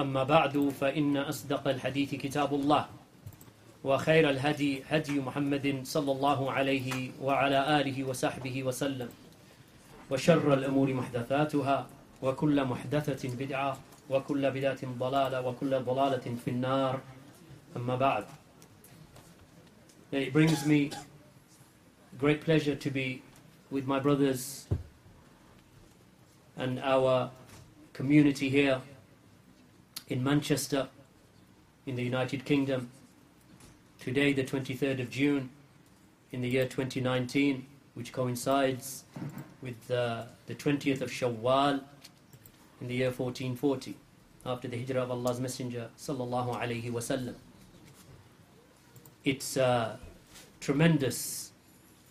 أما بعد فإن أصدق الحديث كتاب الله وخير الهدي هدي محمد صلى الله عليه وعلى آله وصحبه وسلم وشر الأمور محدثاتها وكل محدثة بدعة وكل بدعة ضلالة وكل ضلالة في النار. أما بعد. It brings me great pleasure to be with my brothers and our community here in Manchester, in the United Kingdom, today, the 23rd of June, in the year 2019, which coincides with uh, the 20th of Shawwal in the year 1440, after the hijrah of Allah's Messenger, sallallahu alaihi wasallam. It's uh, tremendous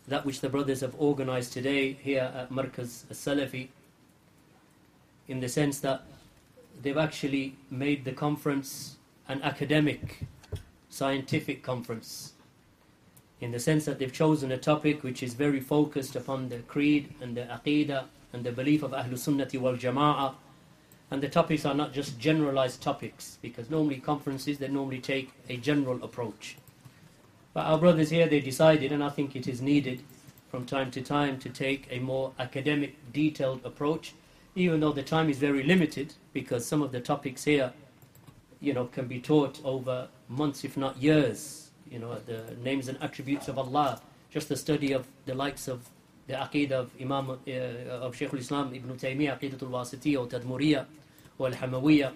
that which the brothers have organized today here at Markaz Salafi, in the sense that they've actually made the conference an academic, scientific conference. In the sense that they've chosen a topic which is very focused upon the creed and the aqidah and the belief of Ahlul Sunnati wal Jama'ah. And the topics are not just generalized topics, because normally conferences they normally take a general approach. But our brothers here they decided, and I think it is needed from time to time to take a more academic, detailed approach even though the time is very limited, because some of the topics here, you know, can be taught over months, if not years. You know, the names and attributes of Allah, just the study of the likes of the Aqidah of Imam uh, of Shaykh al-Islam Ibn Taymiyyah, Aqidatul Wasitiyah or Tadmuriyah or Al-Hamawiyah.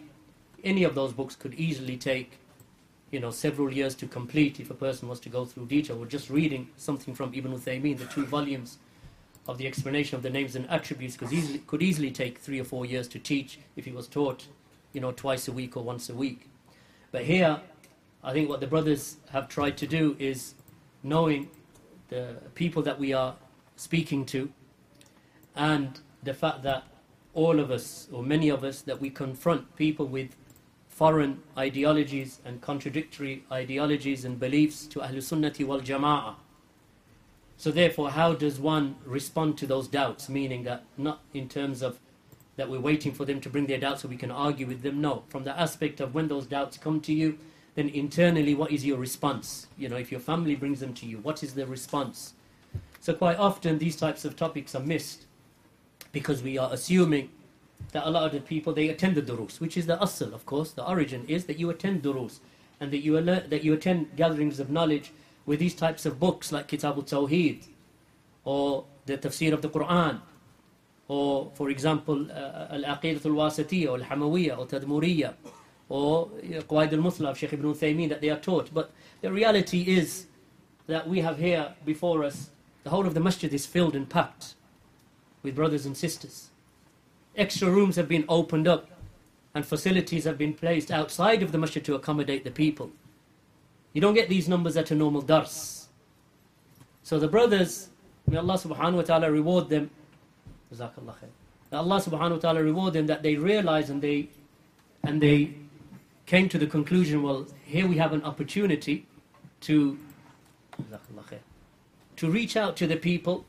Any of those books could easily take, you know, several years to complete if a person was to go through detail. Or just reading something from Ibn Taymiyyah, the two volumes of the explanation of the names and attributes could easily, could easily take three or four years to teach if he was taught, you know, twice a week or once a week. But here, I think what the brothers have tried to do is knowing the people that we are speaking to and the fact that all of us, or many of us, that we confront people with foreign ideologies and contradictory ideologies and beliefs to Ahlul Sunnati wal Jama'ah. So therefore, how does one respond to those doubts? Meaning that not in terms of that we're waiting for them to bring their doubts so we can argue with them. No, from the aspect of when those doubts come to you, then internally, what is your response? You know, if your family brings them to you, what is the response? So quite often these types of topics are missed because we are assuming that a lot of the people they attend the durus, which is the asl, of course. The origin is that you attend durus and that you alert, that you attend gatherings of knowledge with these types of books like Kitab al-Tawheed or the tafsir of the Quran or for example uh, Al-Aqidat al-Wasatiyya or Al-Hamawiyya or Tadmuriyya or Qawaid al-Muthla of Shaykh ibn Uthaymeen that they are taught. But the reality is that we have here before us the whole of the masjid is filled and packed with brothers and sisters. Extra rooms have been opened up and facilities have been placed outside of the masjid to accommodate the people you don't get these numbers at a normal dars. So the brothers, may Allah subhanahu wa ta'ala reward them. Jazakallah khair. May Allah subhanahu wa ta'ala reward them that they realized and they and they came to the conclusion, well, here we have an opportunity to to reach out to the people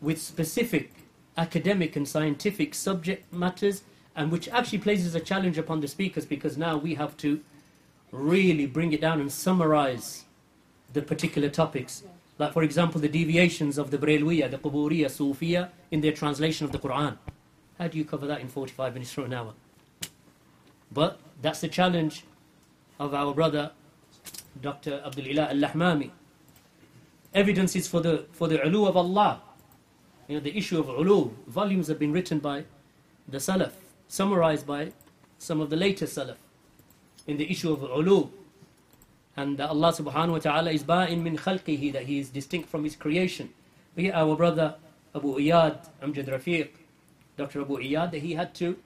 with specific academic and scientific subject matters and which actually places a challenge upon the speakers because now we have to really bring it down and summarize the particular topics. Like, for example, the deviations of the Brailwiya, the Quburiya, Sufiya in their translation of the Quran. How do you cover that in 45 minutes or an hour? But that's the challenge of our brother, Dr. Abdul Ilah al-Lahmami. Evidences for the, for the ulu of Allah. You know, the issue of ulu. Volumes have been written by the Salaf, summarized by some of the later Salaf in the issue of ulu. And Allah subhanahu wa ta'ala is ba'in min khalqihi, that He is distinct from His creation. We, our brother Abu Iyad, Amjad Rafiq, Dr. Abu Iyad, that he had to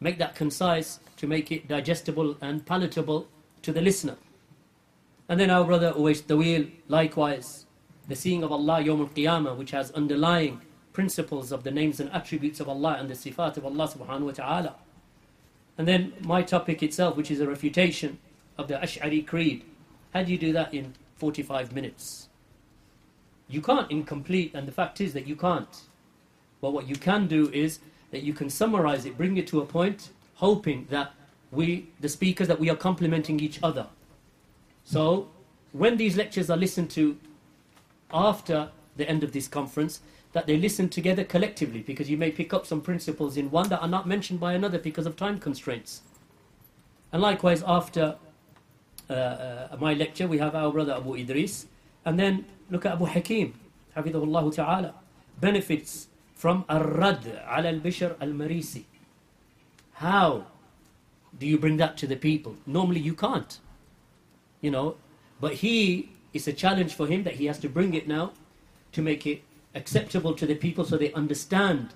make that concise, to make it digestible and palatable to the listener. And then our brother Uwais Tawil, likewise, the seeing of Allah Yawm al-Qiyamah, which has underlying principles of the names and attributes of Allah and the sifat of Allah subhanahu wa ta'ala. And then my topic itself, which is a refutation of the Ash'ari creed. How do you do that in 45 minutes? You can't incomplete, and the fact is that you can't. But what you can do is that you can summarize it, bring it to a point, hoping that we, the speakers, that we are complementing each other. So, when these lectures are listened to after the end of this conference, that they listen together collectively, because you may pick up some principles in one that are not mentioned by another because of time constraints. And likewise, after uh, uh, my lecture, we have our brother Abu Idris, and then look at Abu Hakim, Hafidhullah Ta'ala, benefits from Ar-Rad al-Bishr al-Marisi. How do you bring that to the people? Normally you can't. You know, but he, it's a challenge for him that he has to bring it now to make it acceptable to the people so they understand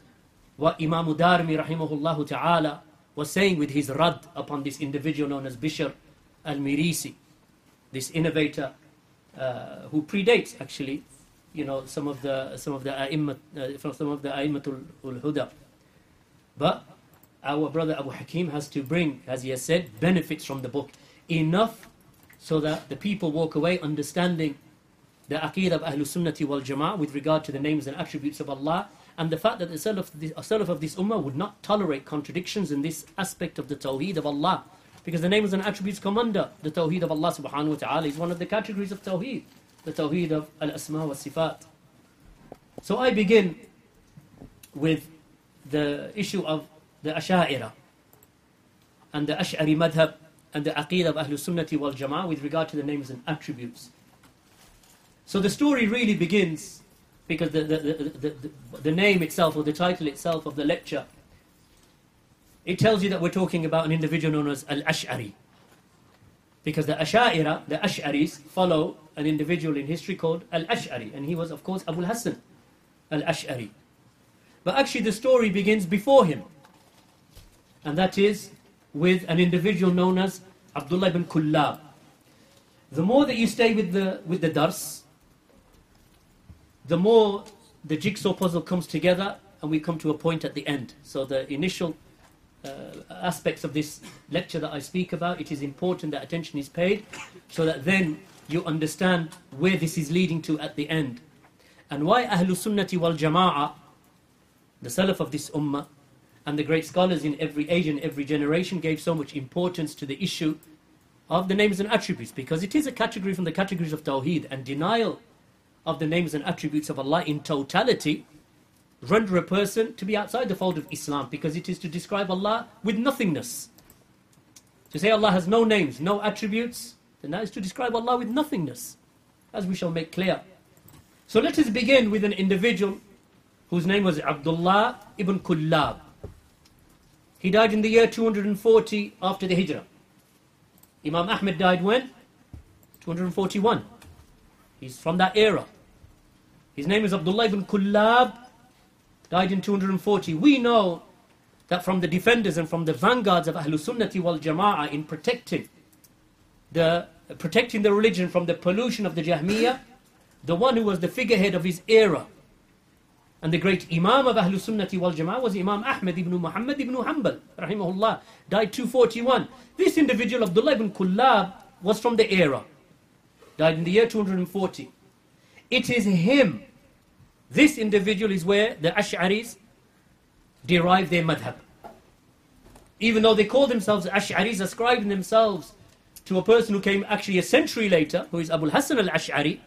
what Imam Darmi rahimahullah ta'ala was saying with his rad upon this individual known as Bishr al-Marisi, this innovator uh, who predates actually you know some of the some of the a'immat uh, from some of the a'immatul huda but our brother Abu Hakim has to bring as he has said benefits from the book. Enough so that the people walk away understanding the aqidah of Ahlul Sunnati wal Jama'ah with regard to the names and attributes of Allah and the fact that the Salaf, the Salaf of this Ummah would not tolerate contradictions in this aspect of the Tawheed of Allah because the names and attributes come under the Tawheed of Allah subhanahu wa ta'ala is one of the categories of Tawheed the Tawheed of Al-Asma wa Sifat so I begin with the issue of the Asha'ira and the Ash'ari madhab and the Aqidah of Ahlul Sunnati wal Jama'ah with regard to the names and attributes. So the story really begins because the, the, the, the, name itself or the title itself of the lecture it tells you that we're talking about an individual known as Al-Ash'ari. Because the Ash'a'ira, the Ash'aris, follow an individual in history called Al-Ash'ari. And he was, of course, Abu Hassan Al-Ash'ari. But actually the story begins before him. And that is with an individual known as Abdullah ibn Kullab. The more that you stay with the, with the dars, the more the jigsaw puzzle comes together and we come to a point at the end. So the initial uh, aspects of this lecture that I speak about, it is important that attention is paid so that then you understand where this is leading to at the end. And why Ahlul Sunnati wal Jama'ah, the Salaf of this Ummah, and the great scholars in every age and every generation gave so much importance to the issue of the names and attributes because it is a category from the categories of Tawheed and denial of the names and attributes of Allah in totality render a person to be outside the fold of Islam because it is to describe Allah with nothingness. To say Allah has no names, no attributes, then that is to describe Allah with nothingness, as we shall make clear. So let us begin with an individual whose name was Abdullah ibn Kullab. He died in the year 240 after the Hijrah. Imam Ahmed died when? 241. He's from that era. His name is Abdullah ibn Kullab, died in 240. We know that from the defenders and from the vanguards of Ahlul Sunnati wal Jama'ah in protecting the protecting the religion from the pollution of the Jahmiyyah, the one who was the figurehead of his era and the great Imam of Ahlul Sunnati wal Jama'ah was Imam Ahmed ibn Muhammad ibn Hanbal, rahimahullah, died 241. This individual, Abdullah ibn Kullab, was from the era, died in the year 240. It is him, this individual is where the Ash'aris derive their madhab. Even though they call themselves Ash'aris, ascribing themselves to a person who came actually a century later, who is Abu Hassan al-Ash'ari,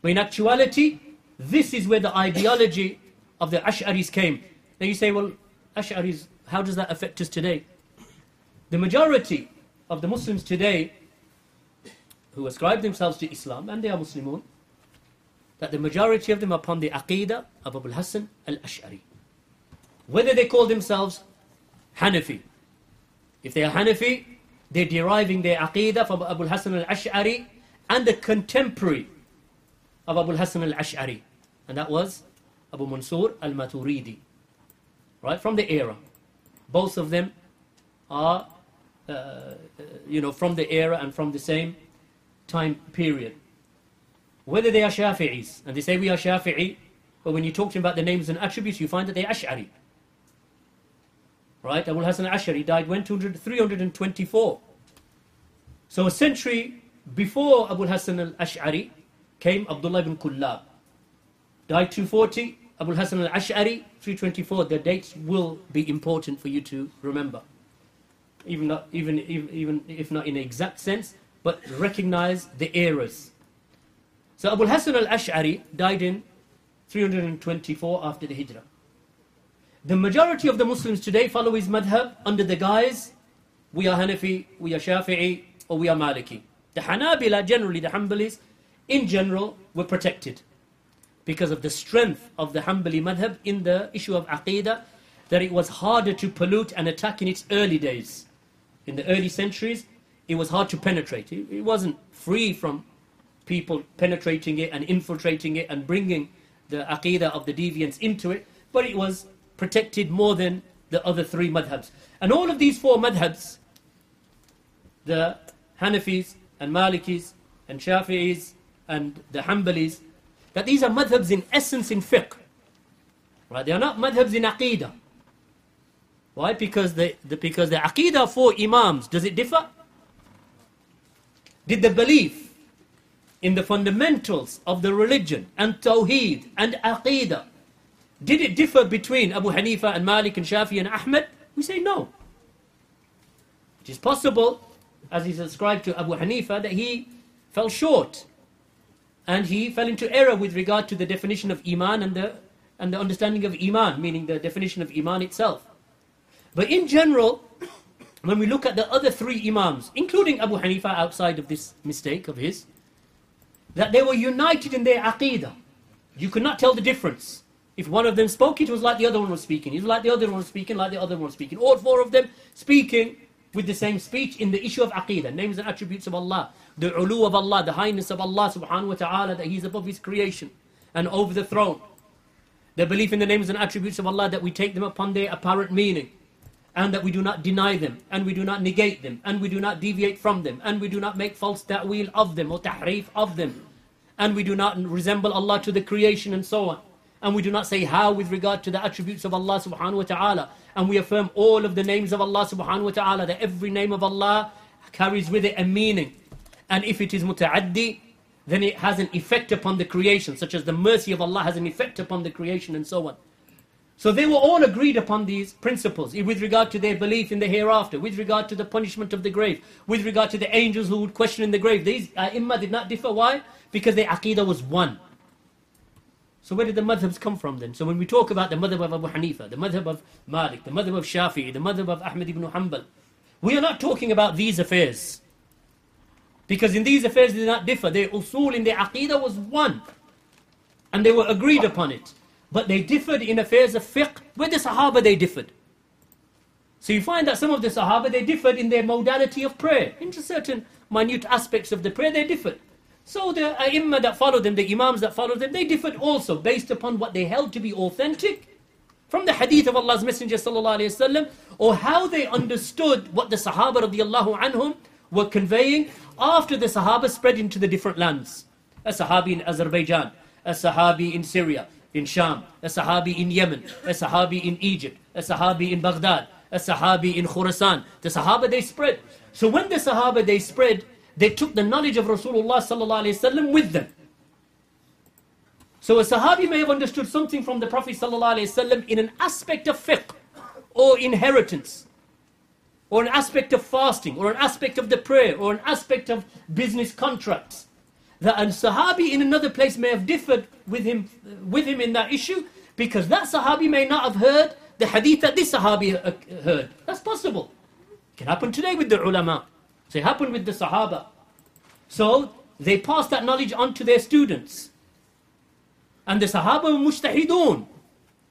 but in actuality, this is where the ideology of the Ash'aris came. Now you say, well, Ash'aris, how does that affect us today? The majority of the Muslims today who ascribe themselves to Islam, and they are Muslimun, that the majority of them are upon the Aqidah of Abu Hassan al-Ash'ari. Whether they call themselves Hanafi. If they are Hanafi, they're deriving their Aqidah from Abu Hassan al-Ash'ari and the contemporary of Abu Hassan al-Ash'ari and that was Abu Mansur al-Maturidi. Right, from the era. Both of them are, uh, uh, you know, from the era and from the same time period. Whether they are Shafi'is, and they say we are Shafi'i, but when you talk to them about the names and attributes, you find that they're Ash'ari. Right? Abu Hassan al-Ash'ari died when? 324. So a century before Abu Hassan al-Ash'ari came Abdullah ibn Kullab. Died 240, Abu Hassan al-Ash'ari 324. The dates will be important for you to remember. Even, not, even, even if not in exact sense, but recognize the errors. So Abu Hassan al-Ash'ari died in 324 after the Hijrah. The majority of the Muslims today follow his madhab under the guise, we are Hanafi, we are Shafi'i, or we are Maliki. The Hanabila, generally the Hanbalis, in general, were protected because of the strength of the Hanbali madhab in the issue of aqidah, that it was harder to pollute and attack in its early days. In the early centuries, it was hard to penetrate. It wasn't free from people penetrating it and infiltrating it and bringing the aqidah of the deviants into it, but it was protected more than the other three madhabs. And all of these four madhabs, the Hanafis and Malikis and Shafi'is and the Hanbalis, that these are madhabs in essence in fiqh. Right? They are not madhabs in aqidah. Why? Because the, the, because the aqidah for imams, does it differ? Did the belief in the fundamentals of the religion and tawheed and aqidah, did it differ between Abu Hanifa and Malik and Shafi and Ahmed? We say no. It is possible, as is ascribed to Abu Hanifa, that he fell short and he fell into error with regard to the definition of Iman and the, and the understanding of Iman, meaning the definition of Iman itself. But in general, when we look at the other three Imams, including Abu Hanifa outside of this mistake of his, that they were united in their aqidah. You could not tell the difference. If one of them spoke, it was like the other one was speaking. It was like the other one was speaking, like the other one was speaking. All four of them speaking with the same speech in the issue of aqidah, names and attributes of Allah, the ulu of Allah, the highness of Allah subhanahu wa ta'ala, that He's above His creation and over the throne. The belief in the names and attributes of Allah, that we take them upon their apparent meaning, and that we do not deny them, and we do not negate them, and we do not deviate from them, and we do not make false ta'wil of them or tahrif of them, and we do not resemble Allah to the creation and so on. And we do not say how with regard to the attributes of Allah subhanahu wa ta'ala. And we affirm all of the names of Allah subhanahu wa ta'ala, that every name of Allah carries with it a meaning. And if it is muta'addi, then it has an effect upon the creation, such as the mercy of Allah has an effect upon the creation and so on. So they were all agreed upon these principles with regard to their belief in the hereafter, with regard to the punishment of the grave, with regard to the angels who would question in the grave. These uh, imma did not differ. Why? Because their aqidah was one. So where did the madhabs come from then? So when we talk about the madhab of Abu Hanifa, the madhab of Malik, the madhab of Shafi'i, the madhab of Ahmad ibn Hanbal, we are not talking about these affairs. Because in these affairs they did not differ. Their usul in their aqidah was one. And they were agreed upon it. But they differed in affairs of fiqh. Where the Sahaba they differed. So you find that some of the Sahaba they differed in their modality of prayer. In certain minute aspects of the prayer they differed. So the ai that followed them, the Imams that followed them, they differed also based upon what they held to be authentic from the hadith of Allah's Messenger وسلم, or how they understood what the Sahaba radiallahu anhum were conveying after the Sahaba spread into the different lands. A Sahabi in Azerbaijan, a Sahabi in Syria, in Sham, a Sahabi in Yemen, a Sahabi in Egypt, a Sahabi in Baghdad, a Sahabi in Khurasan. The Sahaba they spread. So when the Sahaba they spread, they took the knowledge of Rasulullah sallallahu with them. So a Sahabi may have understood something from the Prophet sallallahu in an aspect of fiqh or inheritance or an aspect of fasting or an aspect of the prayer or an aspect of business contracts. That a Sahabi in another place may have differed with him, with him in that issue because that Sahabi may not have heard the hadith that this Sahabi uh, heard. That's possible. It can happen today with the ulama. So it happened with the Sahaba. So they passed that knowledge on to their students. And the Sahaba were mujtahidun,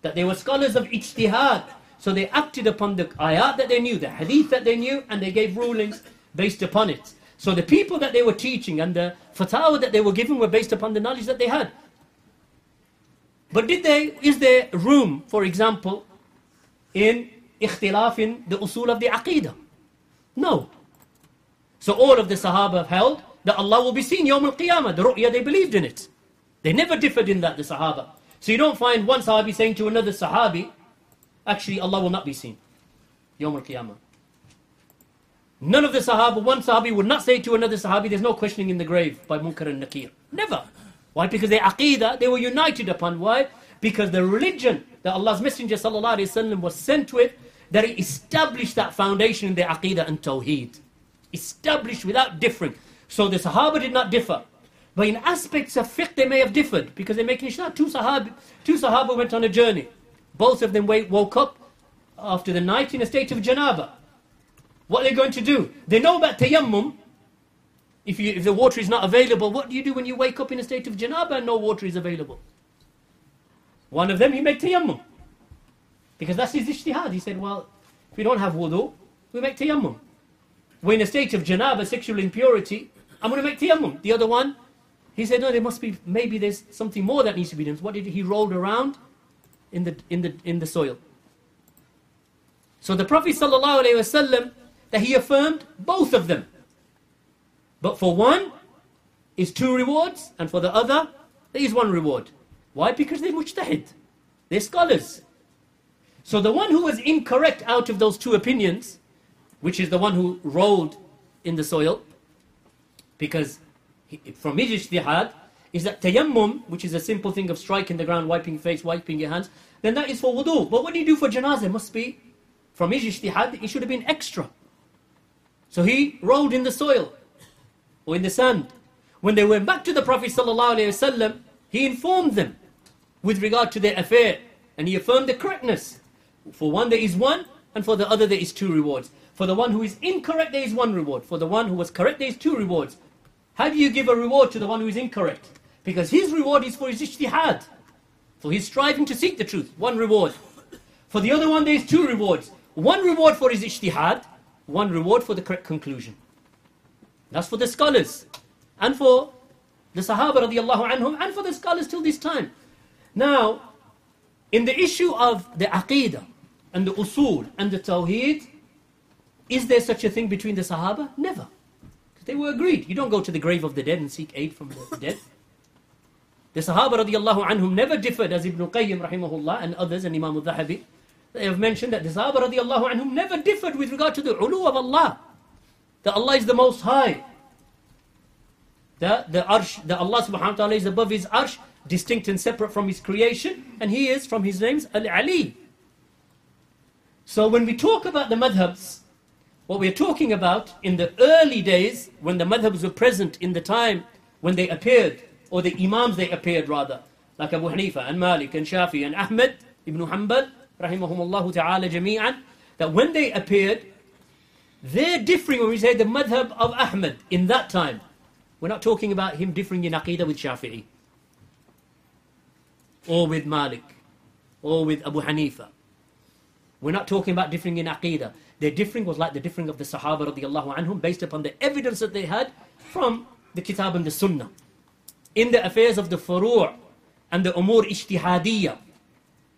that they were scholars of ijtihad. So they acted upon the ayat that they knew, the hadith that they knew, and they gave rulings based upon it. So the people that they were teaching and the fatwa that they were giving were based upon the knowledge that they had. But did they, is there room, for example, in ikhtilaf in the usul of the aqidah? No. So all of the Sahaba have held that Allah will be seen Yawm al-Qiyamah. The ru'ya, they believed in it. They never differed in that, the Sahaba. So you don't find one Sahabi saying to another Sahabi, actually Allah will not be seen. Yawm al-Qiyamah. None of the Sahaba, one Sahabi would not say to another Sahabi, there's no questioning in the grave by Munkar and Nakir. Never. Why? Because their aqidah, they were united upon. Why? Because the religion that Allah's Messenger وسلم, was sent with, that it established that foundation in their aqidah and tawheed. Established without differing. So the Sahaba did not differ. But in aspects of fiqh, they may have differed because they're making sure two Sahaba, two Sahaba went on a journey. Both of them woke up after the night in a state of janaba. What are they going to do? They know about tayammum. if, you, if the water is not available, what do you do when you wake up in a state of janaba and no water is available? One of them, he made tayammum. Because that's his ijtihad. He said, well, if we don't have wudu, we make tayammum. We're in a state of janaba, sexual impurity, I'm going to make tayammum. The other one, he said, no, there must be, maybe there's something more that needs to be done. What did he, he rolled around in the, in the, in the soil. So the Prophet ﷺ, that he affirmed both of them. But for one is two rewards, and for the other there is one reward. Why? Because they're mujtahid. They're scholars. So the one who was incorrect out of those two opinions, which is the one who rolled in the soil, because he, from his ijtihad, is that tayammum, which is a simple thing of striking the ground, wiping face, wiping your hands, then that is for wudu. But what do you do for janaba? must be, from his ijtihad, it should have been extra. So he rolled in the soil or in the sand. When they went back to the Prophet ﷺ, he informed them with regard to their affair. And he affirmed the correctness. For one there is one, and for the other there is two rewards. For the one who is incorrect, there is one reward. For the one who was correct, there is two rewards. How do you give a reward to the one who is incorrect? Because his reward is for his ijtihad. For his striving to seek the truth. One reward. For the other one, there is two rewards. One reward for his ijtihad, one reward for the correct conclusion. That's for the scholars. And for the Sahaba radiallahu anhum, and for the scholars till this time. Now, in the issue of the aqidah, and the usul, and the tawheed, is there such a thing between the Sahaba? Never. They were agreed. You don't go to the grave of the dead and seek aid from the dead. The Sahaba radiallahu anhum never differed as Ibn Qayyim rahimahullah and others and Imam al-Dhahabi. They have mentioned that the Sahaba radiallahu anhum never differed with regard to the ulu of Allah. That Allah is the most high. That the arsh, that Allah subhanahu wa ta'ala is above his arsh, distinct and separate from his creation, and he is from his names Al-Ali. So when we talk about the madhabs, what we're talking about in the early days, when the madhabs were present in the time when they appeared, or the Imams they appeared rather, like Abu Hanifa and Malik and Shafi and Ahmed ibn Hanbal, rahimahumullah ta'ala jami'an, that when they appeared, they're differing when we say the madhab of Ahmed in that time. We're not talking about him differing in aqidah with Shafi'i, or with Malik, or with Abu Hanifa. We're not talking about differing in aqidah. Their differing was like the differing of the Sahaba radiallahu anhum based upon the evidence that they had from the Kitab and the Sunnah in the affairs of the furu' and the umur ijtihadiyya.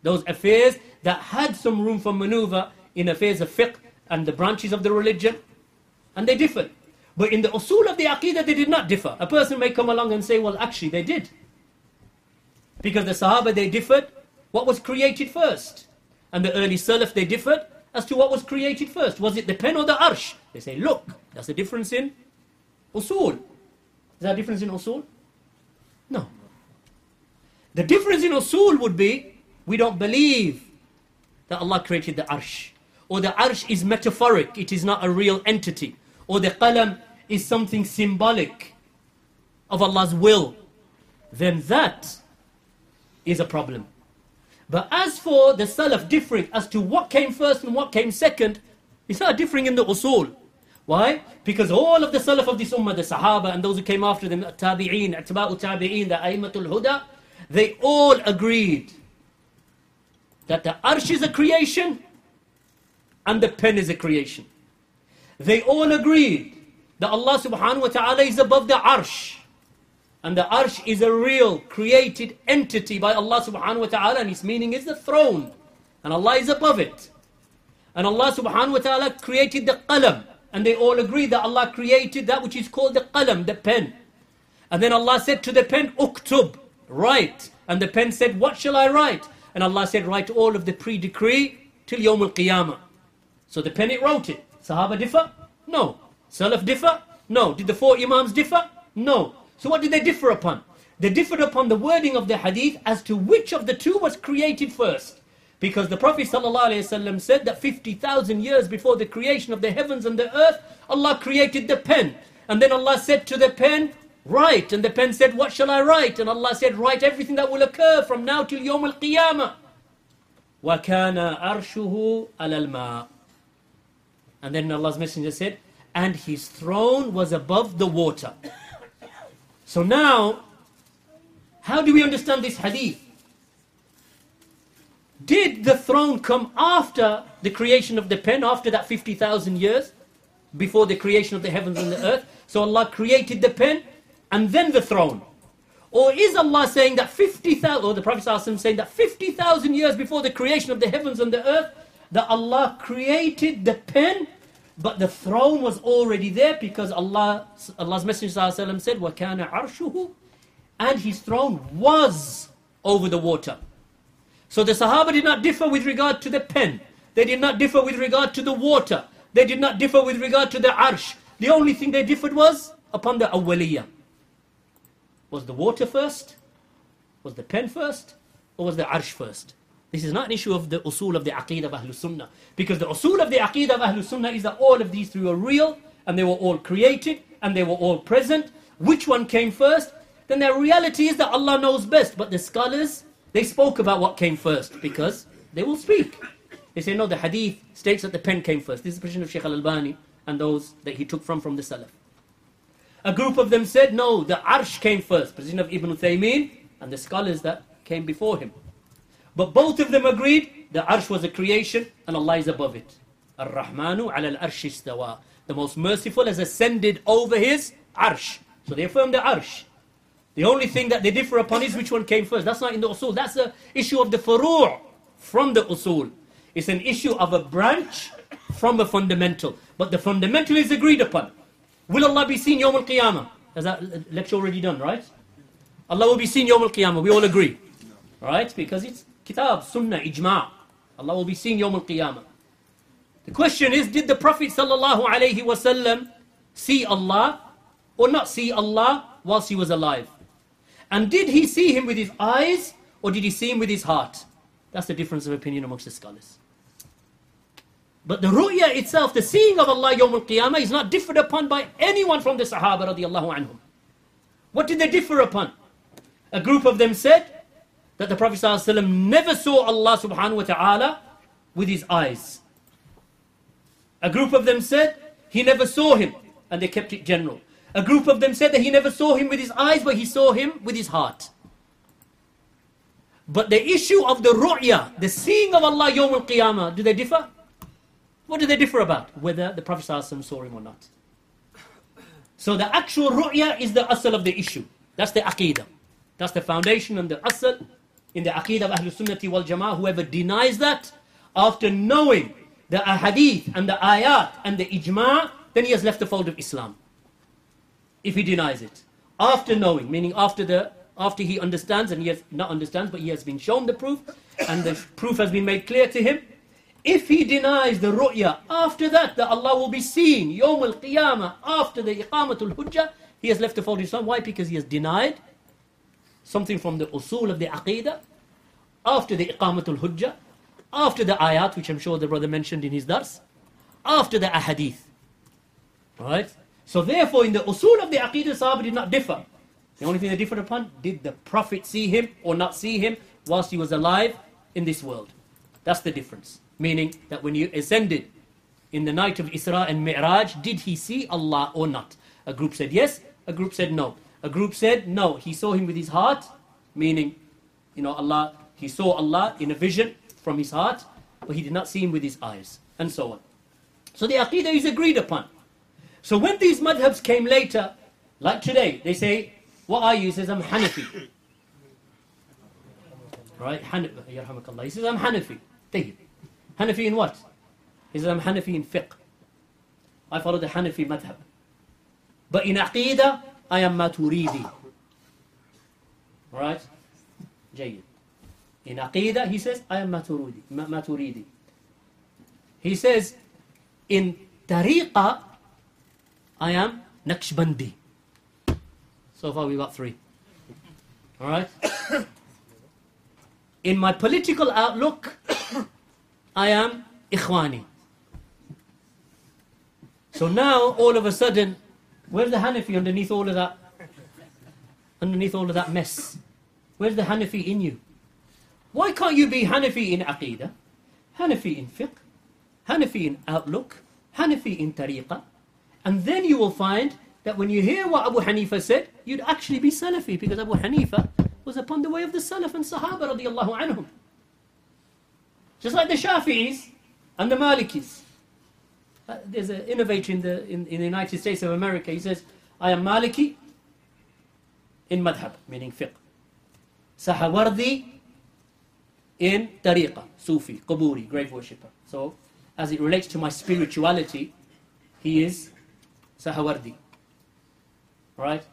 Those affairs that had some room for maneuver in affairs of fiqh and the branches of the religion. And they differed. But in the usul of the aqidah, they did not differ. A person may come along and say, well, actually, they did. Because the Sahaba, they differed. What was created first? And the early Salaf, they differed as to what was created first. Was it the pen or the arsh? They say, look, that's a difference in usul. Is there a difference in usul? No. The difference in usul would be we don't believe that Allah created the arsh. Or the arsh is metaphoric, it is not a real entity. Or the qalam is something symbolic of Allah's will. Then that is a problem. But as for the salaf differing as to what came first and what came second, it's not differing in the usul. Why? Because all of the Salaf of this Ummah, the Sahaba and those who came after them, the Tabi'een, Atba'u Tabi'een, the Aimatul Huda, they all agreed that the Arsh is a creation and the pen is a creation. They all agreed that Allah subhanahu wa ta'ala is above the Arsh. And the Arsh is a real created entity by Allah subhanahu wa ta'ala and its meaning is the throne. And Allah is above it. And Allah subhanahu wa ta'ala created the qalam and they all agree that Allah created that which is called the qalam, the pen. And then Allah said to the pen, uktub, write. And the pen said, what shall I write? And Allah said, write all of the pre-decree till Yawm al-Qiyamah. So the pen it wrote it. Sahaba differ? No. Salaf differ? No. Did the four Imams differ? No. So what did they differ upon? They differed upon the wording of the hadith as to which of the two was created first. Because the Prophet ﷺ said that 50,000 years before the creation of the heavens and the earth, Allah created the pen. And then Allah said to the pen, write. And the pen said, what shall I write? And Allah said, write everything that will occur from now till Yawm al-Qiyamah. وَكَانَ أَرْشُهُ عَلَى الْمَاءِ and then Allah's Messenger said, and his throne was above the water. So now, how do we understand this hadith? Did the throne come after the creation of the pen, after that 50,000 years? Before the creation of the heavens and the earth? So Allah created the pen and then the throne. Or is Allah saying that 50,000, or the Prophet saying that 50,000 years before the creation of the heavens and the earth, that Allah created the pen, but the throne was already there because Allah, Allah's Messenger ﷺ said, وَكَانَ عَرْشُهُ And his throne was over the water. So the Sahaba did not differ with regard to the pen. They did not differ with regard to the water. They did not differ with regard to the arsh. The only thing they differed was upon the awwaliyah. Was the water first? Was the pen first? Or was the arsh first? This is not an issue of the usul of the aqidah of Ahlul Sunnah. Because the usul of the aqidah of Ahlul Sunnah is that all of these three are real, and they were all created, and they were all present. Which one came first? Then the reality is that Allah knows best. But the scholars, they spoke about what came first, because they will speak. They say, no, the hadith states that the pen came first. This is the position of Sheikh al-Albani and those that he took from from the Salaf. A group of them said, no, the Arsh came first, position of Ibn Taymiyyah and the scholars that came before him. But both of them agreed the Arsh was a creation and Allah is above it. Ar-Rahmanu ala al-Arsh istawa. The most merciful has ascended over his Arsh. So they affirm the Arsh. The only thing that they differ upon is which one came first. That's not in the usul. That's the issue of the furu' from the usul. It's an issue of a branch from a fundamental. But the fundamental is agreed upon. Will Allah be seen Yawm al-Qiyamah? Has that lecture already done, right? Allah will be seen Yawm al-Qiyamah. We all agree. Right? Because it's kitab, sunnah, ijma'. Allah will be seen Yawm al-Qiyamah. The question is, did the Prophet sallallahu wasallam see Allah or not see Allah whilst he was alive? And did he see him with his eyes or did he see him with his heart? That's the difference of opinion amongst the scholars. But the ru'ya itself, the seeing of Allah Yawm al-Qiyamah is not differed upon by anyone from the Sahaba radiallahu anhum. What did they differ upon? A group of them said that the Prophet ﷺ never saw Allah subhanahu wa ta'ala with his eyes. A group of them said he never saw him and they kept it general. A group of them said that he never saw him with his eyes but he saw him with his heart. But the issue of the ru'ya, the seeing of Allah Yawm al-Qiyamah, do they differ? What do they differ about? Whether the Prophet ﷺ saw him or not. So the actual ru'ya is the asl of the issue. That's the aqidah. That's the foundation and the asl in the aqidah of Ahlul Sunnati wal Jama'ah. Whoever denies that, after knowing the ahadith and the ayat and the ijma', then he has left the fold of Islam. If he denies it. After knowing, meaning after the after he understands, and he has not understands, but he has been shown the proof, and the proof has been made clear to him, if he denies the ru'ya, after that, that Allah will be seen, Yawm al-Qiyamah, after the Iqamatul Hujjah, he has left the fold of Islam. Why? Because he has denied something from the usul of the Aqidah, after the Iqamatul Hujjah, after the ayat, which I'm sure the brother mentioned in his dars, after the ahadith. Right? So therefore, in the usul of the Aqidah, Sahaba did not differ. The only thing they differed upon, did the Prophet see him or not see him whilst he was alive in this world? That's the difference. Meaning that when you ascended in the night of Isra and Mi'raj, did he see Allah or not? A group said yes, a group said no. A group said, no, he saw him with his heart, meaning, you know, Allah, he saw Allah in a vision from his heart, but he did not see him with his eyes, and so on. So the aqidah is agreed upon. So when these madhabs came later, like today, they say, what are you? He says, I'm Hanafi. right? Hanafi, he says, I'm Hanafi. Tayyib. Hanafi in what? He says, I'm Hanafi in fiqh. I follow the Hanafi madhab. But in aqidah, I am Maturidi. Alright? Jayyid. In Aqidah, he says, I am Maturidi. Maturidi. He says, in Tariqah, I am Naqshbandi. So far we got three. Alright? in my political outlook, I am Ikhwani. So now, all of a sudden, where's the Hanafi underneath all of that? Underneath all of that mess? Where's the Hanafi in you? Why can't you be Hanafi in Aqidah, Hanafi in fiqh, Hanafi in outlook, Hanafi in tariqah, and then you will find that when you hear what Abu Hanifa said, you'd actually be Salafi because Abu Hanifa was upon the way of the Salaf and Sahaba radiallahu anhum. Just like the Shafi'is and the Malikis. Uh, there's an innovator in the, in, in the United States of America. He says, I am Maliki in madhab, meaning fiqh. Suhrawardi in tariqah, Sufi, Quburi, grave worshipper. So, as it relates to my spirituality, he is Suhrawardi. Right?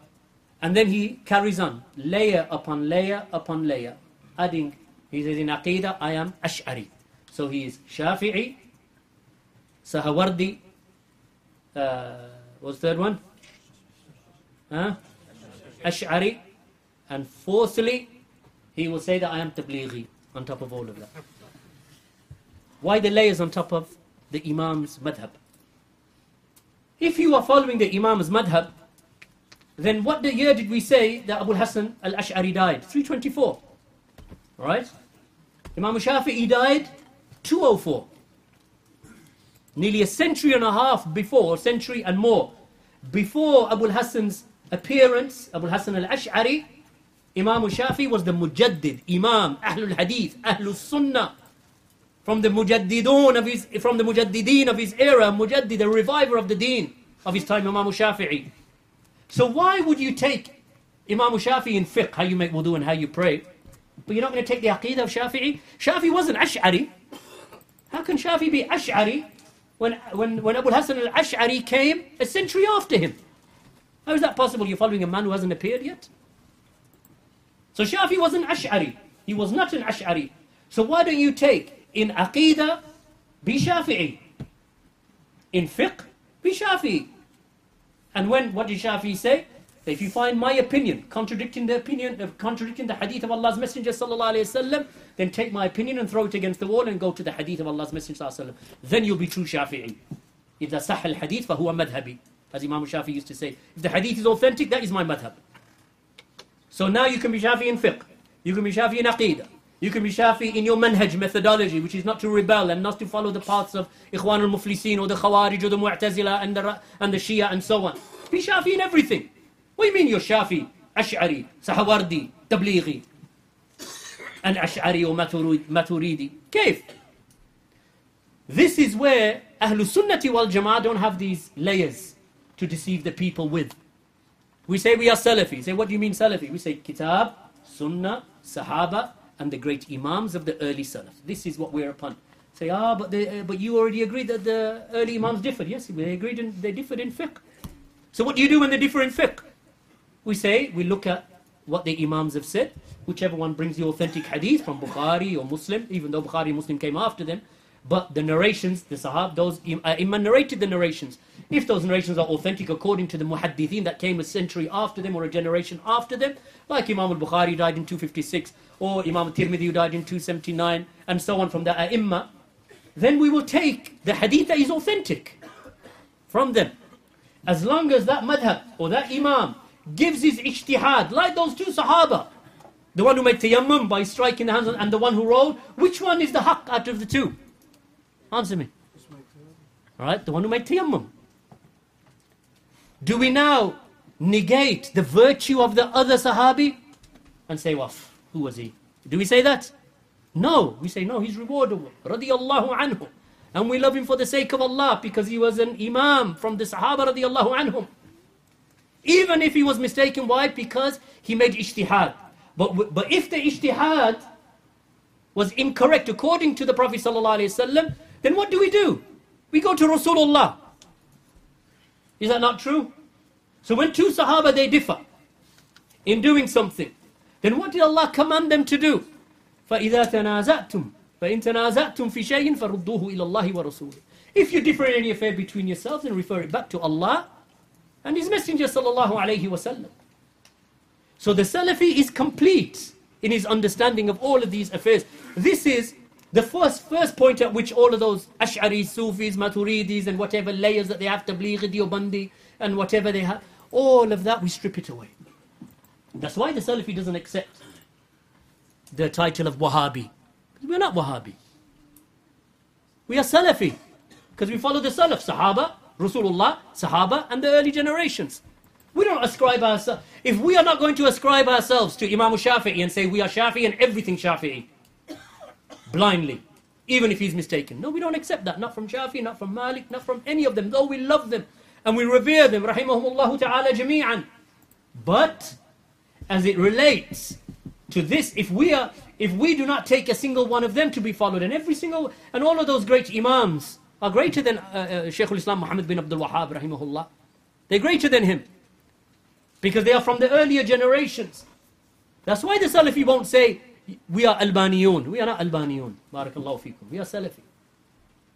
And then he carries on, layer upon layer upon layer, adding, he says in Aqidah, I am Ash'ari. So he is Shafi'i, Suhrawardi, uh, what's the third one? Huh? Ash'ari. And fourthly, he will say that I am Tablighi on top of all of that. Why the layers on top of the Imam's madhab? If you are following the Imam's madhab, then what the year did we say that Abu Hassan al-Ash'ari died? 324. Right? Imam Shafi'i died 204 nearly a century and a half before, century and more, before Abu Hassan's appearance, Abu Hassan al-Ash'ari, Imam Shafi was the Mujaddid, Imam, Ahlul Hadith, Ahlul Sunnah, from the Mujaddidun of his, from the Mujaddideen of his era, Mujaddid, the reviver of the deen of his time, Imam Shafi'i. So why would you take Imam Shafi'i in fiqh, how you make wudu and how you pray, but you're not going to take the aqidah of Shafi'i? Shafi wasn't Ash'ari. How can Shafi be Ash'ari when, when, when Abu Hassan al-Ash'ari came a century after him. How is that possible? You're following a man who hasn't appeared yet? So Shafi was an Ash'ari. He was not an Ash'ari. So why don't you take in Aqidah, be Shafi'i. In fiqh, be Shafi'i. And when, what did Shafi say? If you find my opinion contradicting the opinion, of contradicting the hadith of Allah's Messenger sallallahu alayhi wasallam, then take my opinion and throw it against the wall and go to the hadith of Allah's Messenger Then you'll be true Shafi'i. إذا صح الحديث فهو madhabi. As Imam Shafi used to say, if the hadith is authentic, that is my madhab. So now you can be Shafi in fiqh. You can be Shafi in aqidah. You can be Shafi in your manhaj methodology, which is not to rebel and not to follow the paths of Ikhwan al-Muflisin or the Khawarij or the Mu'tazila and the, and the Shia and so on. Be Shafi'i in everything. What do you mean you're Shafi, Ash'ari, Suhrawardi, Tablighi? and Ash'ari or Maturidi? كيف? This is where Ahlul Sunnati wal Jama'ah don't have these layers to deceive the people with. We say we are Salafi. Say, what do you mean Salafi? We say Kitab, Sunnah, Sahaba, and the great Imams of the early Salaf. This is what we're upon. Say, ah, but, the, uh, but you already agreed that the early Imams differed. Yes, they agreed and they differed in fiqh. So what do you do when they differ in fiqh? We say, we look at what the Imams have said, whichever one brings the authentic hadith from Bukhari or Muslim, even though Bukhari and Muslim came after them. But the narrations, the Sahab, those uh, Imam narrated the narrations. If those narrations are authentic according to the Muhaddithin that came a century after them or a generation after them, like Imam al-Bukhari died in 256, or Imam al-Tirmidhi died in 279, and so on from the ai then we will take the hadith that is authentic from them. As long as that madhab or that imam gives his ijtihad, like those two Sahaba. The one who made tayammum by striking the hands and the one who rolled. Which one is the haqq out of the two? Answer me. Alright, the one who made tayammum. Do we now negate the virtue of the other Sahabi and say, well, who was he? Do we say that? No, we say, no, he's rewardable. Radiallahu anhu. And we love him for the sake of Allah because he was an imam from the Sahaba radiallahu anhum. Even if he was mistaken, why? Because he made ijtihad. But, but if the ijtihad was incorrect according to the Prophet ﷺ, then what do we do? We go to Rasulullah. Is that not true? So when two Sahaba they differ in doing something, then what did Allah command them to do? فَإِذَا تَنَازَعْتُمْ فَإِن تَنَازَعْتُمْ فِي شَيْءٍ فَرُدُّوهُ إِلَى اللَّهِ وَرَسُولِهِ If you differ in any affair between yourselves, then refer it back to Allah and His Messenger sallallahu alayhi wasallam. So the Salafi is complete in his understanding of all of these affairs. This is the first, first point at which all of those Ash'aris, Sufis, Maturidis, and whatever layers that they have, Tablighi, Deobandi, and whatever they have, all of that we strip it away. That's why the Salafi doesn't accept the title of Wahhabi. We're not Wahhabi. We are Salafi. Because we follow the Salaf, Sahaba, Rasulullah, Sahaba, and the early generations. We don't ascribe ourselves. If we are not going to ascribe ourselves to Imam Shafi'i and say we are Shafi'i and everything Shafi'i, blindly, even if he's mistaken. No, we don't accept that. Not from Shafi'i, not from Malik, not from any of them. Though we love them and we revere them, rahimahumullah ta'ala jami'an. But as it relates to this, if we are if we do not take a single one of them to be followed, and every single and all of those great imams are greater than uh, uh, Shaykh al-Islam Muhammad bin Abdul Wahhab rahimahullah. They're greater than him. Because they are from the earlier generations. That's why the Salafi won't say, we are Albaniyun. We are not Albaniyun. Barakallahu fikum. We are Salafi.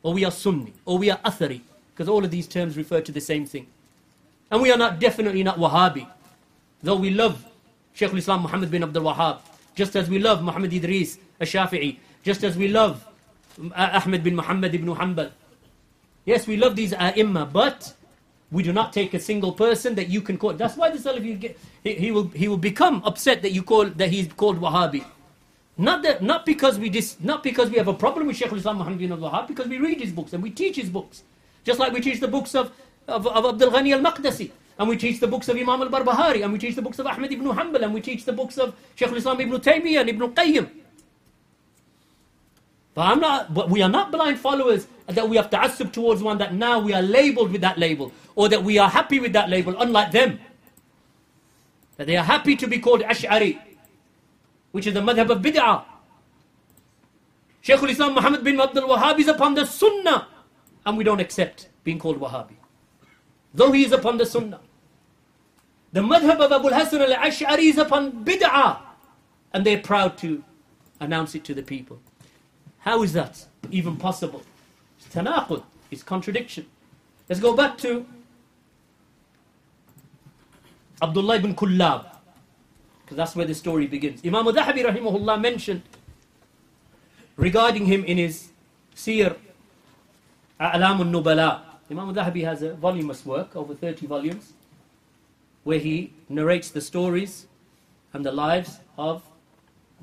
Or we are Sunni. Or we are Athari. Because all of these terms refer to the same thing. And we are not definitely not Wahhabi. Though we love Shaykh al-Islam Muhammad bin Abdul Wahhab. Just as we love Muhammad Idris al-Shafi'i. Just as we love uh, Ahmed bin Muhammad ibn Hanbal. Yes, we love these ai but we do not take a single person that you can call. That's why the Salafi get, he, he, will he will become upset that you call that he's called Wahhabi. Not that not because we dis, not because we have a problem with Shaykh al-Islam Muhammad bin Wahhab, because we read his books and we teach his books. Just like we teach the books of, of, of Abdul Ghani al-Maqdisi, and we teach the books of Imam al-Barbahari, and we teach the books of Ahmed ibn Hanbal, and we teach the books of Shaykh al-Islam ibn Taymiyyah and Ibn Qayyim. I'm not but we are not blind followers that we have to assume towards one that now we are labeled with that label or that we are happy with that label, unlike them. That they are happy to be called Ash'ari, which is the madhab of bid'ah. Shaykh al-Islam Muhammad bin Abdul Wahhab is upon the sunnah, and we don't accept being called Wahhabi. Though he is upon the sunnah. The madhab of Abu Hassan al-Ash'ari is upon bid'ah, and they're proud to announce it to the people. How is that even possible? It's tanaqud, it's contradiction. Let's go back to Abdullah ibn Kullab, because that's where the story begins. Imam Dhahabi rahimahullah mentioned regarding him in his Siyar A'lam al-Nubala. Imam Dhahabi has a voluminous work, over 30 volumes, where he narrates the stories and the lives of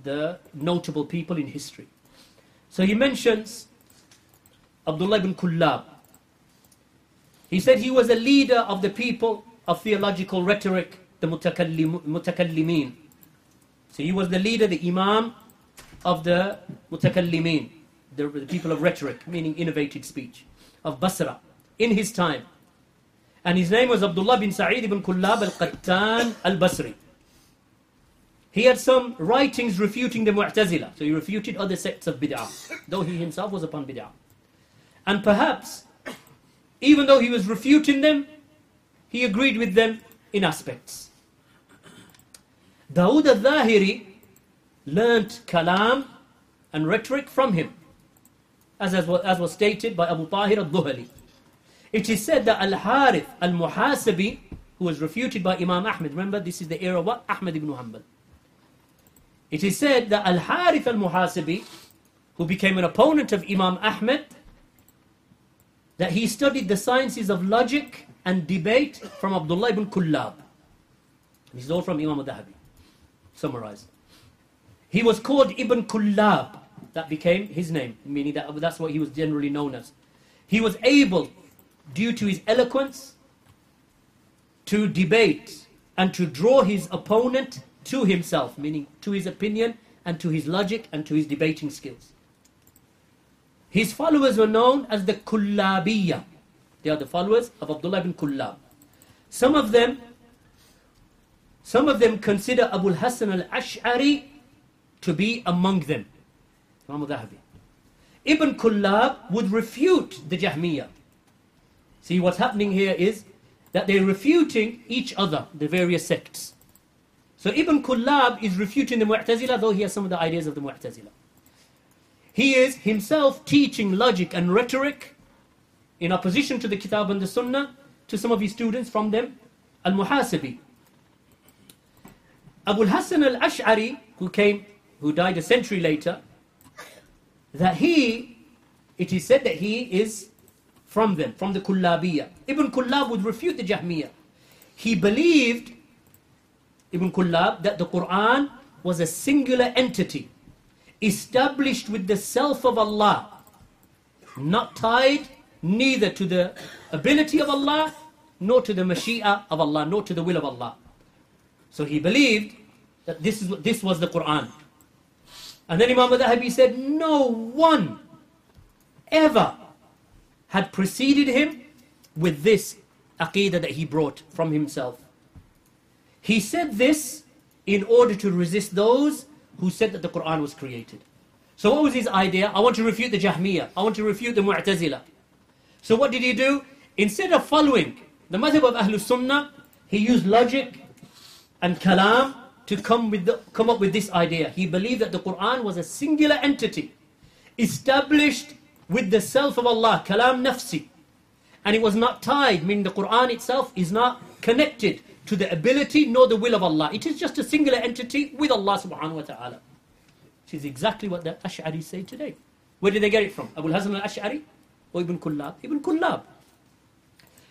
the notable people in history. So he mentions Abdullah ibn Kullab. He said he was a leader of the people of theological rhetoric, the mutakallimin. So he was the leader, the imam of the mutakallimin, the, the people of rhetoric, meaning innovated speech, of Basra, in his time. And his name was Abdullah bin Sa'id ibn Kullab al-Qattan al-Basri. He had some writings refuting the Mu'tazila. So he refuted other sects of bid'ah, though he himself was upon bid'ah. And perhaps, even though he was refuting them, he agreed with them in aspects. Dawood al-Zahiri learnt kalam and rhetoric from him, as, as, as was stated by Abu Tahir al-Dhuhali. It is said that Al-Harith al-Muhasibi, who was refuted by Imam Ahmed, remember this is the era of what? Ahmed ibn Hanbal. It is said that Al-Harith al-Muhasibi, who became an opponent of Imam Ahmed, that he studied the sciences of logic and debate from Abdullah ibn Kullab. This is all from Imam al-Dhahabi, summarized. He was called Ibn Kullab. That became his name, meaning that that's what he was generally known as. He was able, due to his eloquence, to debate and to draw his opponent to himself, meaning to his opinion and to his logic and to his debating skills. His followers were known as the Kullabiyya. They are the followers of Abdullah ibn Kullab. Some of them, some of them consider Abu Hassan al-Ash'ari to be among them. Imam. Ibn Kullab would refute the Jahmiyyah. See, what's happening here is that they're refuting each other, the various sects. So Ibn Kullab is refuting the Mu'tazila, though he has some of the ideas of the Mu'tazila. He is himself teaching logic and rhetoric in opposition to the Kitab and the Sunnah to some of his students from them, Al-Muhasibi. Abu al-Hasan al-Ash'ari, who came, who died a century later, that he, it is said that he is from them, from the Kullabiyya. Ibn Kullab would refute the Jahmiyyah. He believed, Ibn Kullab, that the Quran was a singular entity, established with the self of Allah, not tied neither to the ability of Allah, nor to the Mashi'a of Allah, nor to the will of Allah. So he believed that this, is, this was the Quran. And then Imam al Dhahabi said, no one ever had preceded him with this aqidah that he brought from himself. He said this in order to resist those who said that the Quran was created. So what was his idea? I want to refute the Jahmiyyah. I want to refute the Mu'tazila. So what did he do? Instead of following the madhab of Ahlul Sunnah, he used logic and kalam to come, with the, come up with this idea. He believed that the Quran was a singular entity, established with the self of Allah, kalam nafsi. And it was not tied, meaning the Quran itself is not connected to the ability nor the will of Allah. It is just a singular entity with Allah subhanahu wa ta'ala. Which is exactly what the Ash'ari say today. Where did they get it from? Abu Hasan al-Ash'ari or Ibn Kullab? Ibn Kullab.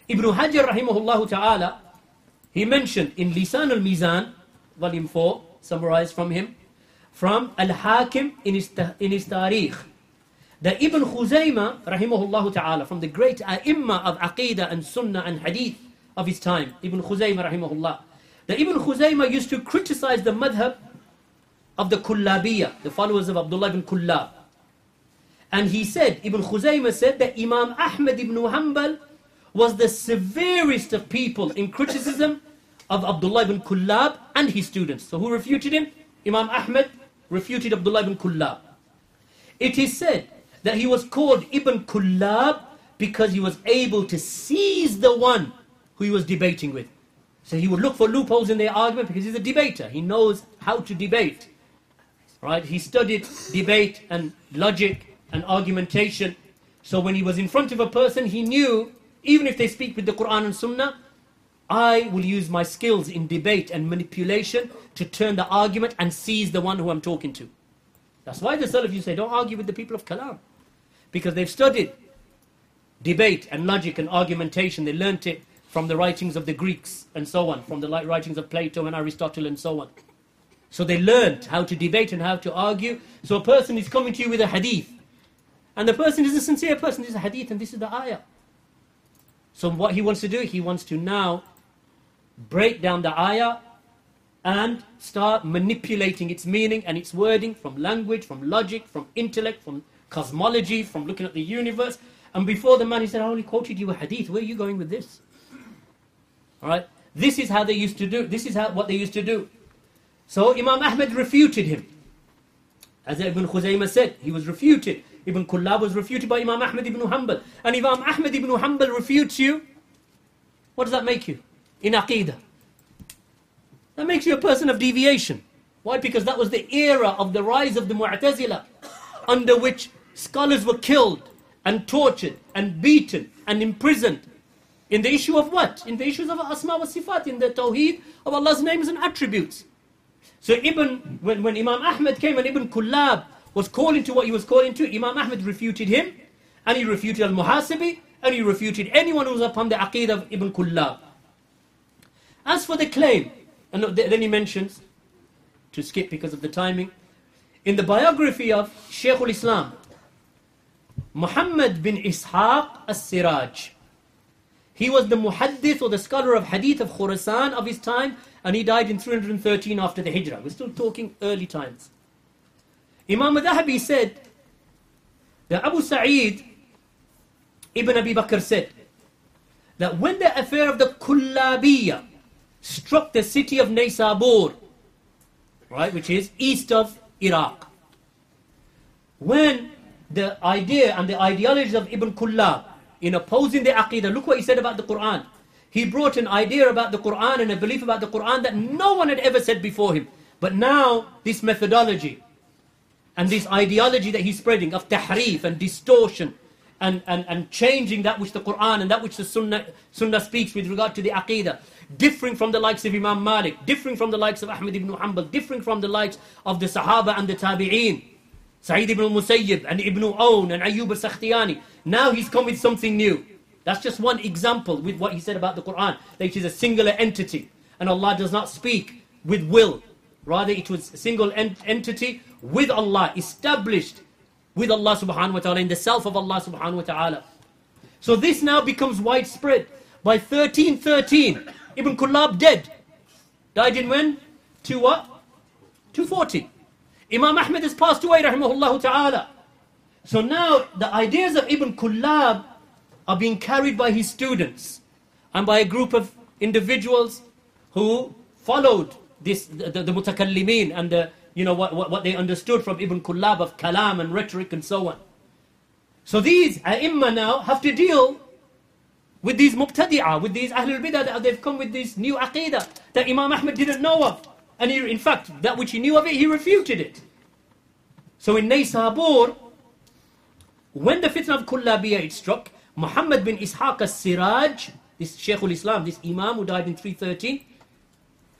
Ibn Hajar rahimahullah ta'ala, he mentioned in Lisan al-Mizan, volume 4, summarized from him, from Al-Hakim in his, in his Tarikh, that Ibn Khuzayma, rahimahullah ta'ala, from the great ai of Aqidah and Sunnah and Hadith of his time, Ibn Khuzayma, rahimahullah, that Ibn Khuzayma used to criticize the madhab of the Kullabiyah, the followers of Abdullah ibn Kullab. And he said, Ibn Khuzayma said that Imam Ahmad ibn Hanbal was the severest of people in criticism of Abdullah ibn Kullab and his students. So who refuted him? Imam Ahmad refuted Abdullah ibn Kullab. It is said that he was called Ibn Kullab because he was able to seize the one who he was debating with. So he would look for loopholes in their argument because he's a debater. He knows how to debate. Right? He studied debate and logic and argumentation. So when he was in front of a person, he knew, even if they speak with the Quran and Sunnah, I will use my skills in debate and manipulation to turn the argument and seize the one who I'm talking to. That's why the Salaf say, don't argue with the people of Kalam. Because they've studied debate and logic and argumentation. They learnt it from the writings of the Greeks and so on, from the writings of Plato and Aristotle and so on. So they learnt how to debate and how to argue. So a person is coming to you with a hadith. And the person is a sincere person. This is a hadith and this is the ayah. So what he wants to do, he wants to now break down the ayah and start manipulating its meaning and its wording from language, from logic, from intellect, from cosmology, from looking at the universe. And before the man, he said, I only quoted you a hadith. Where are you going with this? All right? This is how they used to do. This is how, what they used to do. So Imam Ahmed refuted him. As Ibn Khuzaymah said, he was refuted. Ibn Kullab was refuted by Imam Ahmed ibn Hanbal. And Imam Ahmed ibn Hanbal refutes you. What does that make you? In Aqidah. That makes you a person of deviation. Why? Because that was the era of the rise of the Mu'tazila, under which scholars were killed and tortured and beaten and imprisoned. In the issue of what? In the issues of Asma wa Sifat, in the Tawheed of Allah's names and attributes. So Ibn, when, when Imam Ahmed came and Ibn Kullab was calling to what he was calling to, Imam Ahmed refuted him, and he refuted Al-Muhasibi, and he refuted anyone who was upon the Aqidah of Ibn Kullab. As for the claim, and then he mentions, to skip because of the timing, in the biography of Shaykh al-Islam, Muhammad bin Ishaq as-Siraj. He was the muhaddith or the scholar of hadith of Khurasan of his time, and he died in 313 after the Hijrah. We're still talking early times. Imam al-Dhahabi said that Abu Sa'id ibn Abi Bakr said that when the affair of the Kullabiyah struck the city of Naysabur, right, which is east of Iraq, when the idea and the ideology of Ibn Kullab in opposing the Aqidah, look what he said about the Quran. he brought an idea about the Quran and a belief about the Quran that no one had ever said before him. But now, this methodology and this ideology that he's spreading of tahrif and distortion and, and, and changing that which the Quran and that which the Sunnah, Sunnah speaks with regard to the Aqidah, differing from the likes of Imam Malik, differing from the likes of Ahmad ibn Hanbal, differing from the likes of the Sahaba and the Tabi'een, Sa'id ibn al-Musayyib and Ibn Awn and Ayyub al-Sakhtiyani. Now he's come with something new. That's just one example with what he said about the Quran, that it is a singular entity. And Allah does not speak with will. Rather, it was a single ent entity with Allah, established with Allah subhanahu wa ta'ala, in the self of Allah subhanahu wa ta'ala. So this now becomes widespread. By 1313, Ibn Kullab dead. Died in when? Two what? 240. Imam Ahmed has passed away, rahimahullah ta'ala. So now the ideas of Ibn Kullab are being carried by his students and by a group of individuals who followed this, the, the, the mutakallimin and the, you know, what, what, what they understood from Ibn Kullab of kalam and rhetoric and so on. So these ai now have to deal with these mubtadi'ah, with these Ahlul Bidah that they've come with this new aqidah that Imam Ahmad didn't know of. And he, in fact, that which he knew of it, he refuted it. So in Naysabur, when the fitna of Kullabiyah struck, Muhammad bin Ishaq al-Siraj, this Shaykh al-Islam, this Imam who died in 313,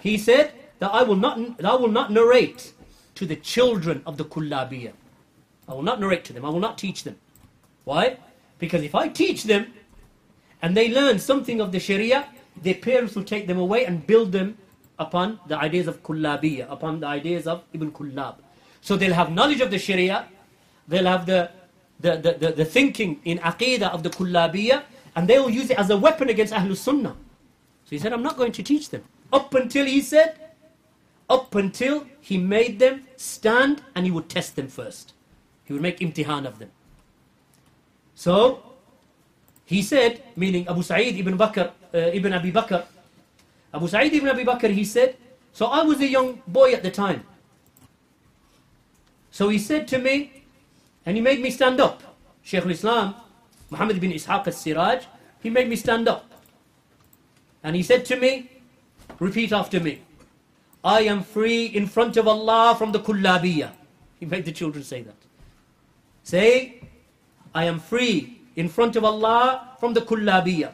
he said that I will not, I will not narrate to the children of the kullabiyah. I will not narrate to them. I will not teach them. Why? Because if I teach them and they learn something of the Sharia, their parents will take them away and build them upon the ideas of kullabiyah, upon the ideas of Ibn Kullab. So they'll have knowledge of the Sharia, they'll have the, the, the, the, the thinking in aqidah of the kullabiyah, and they will use it as a weapon against Ahlul Sunnah. So he said, I'm not going to teach them. Up until he said, up until he made them stand and he would test them first. He would make imtihan of them. So, he said, meaning Abu Sa'id ibn Bakr, uh, ibn Abi Bakr, Abu Sa'id ibn Abi Bakr, he said, so I was a young boy at the time. So he said to me, and he made me stand up. Shaykh al-Islam, Muhammad ibn Ishaq al-Siraj, he made me stand up. And he said to me, repeat after me. I am free in front of Allah from the kullabiyah. He made the children say that. Say, I am free in front of Allah from the kullabiyah.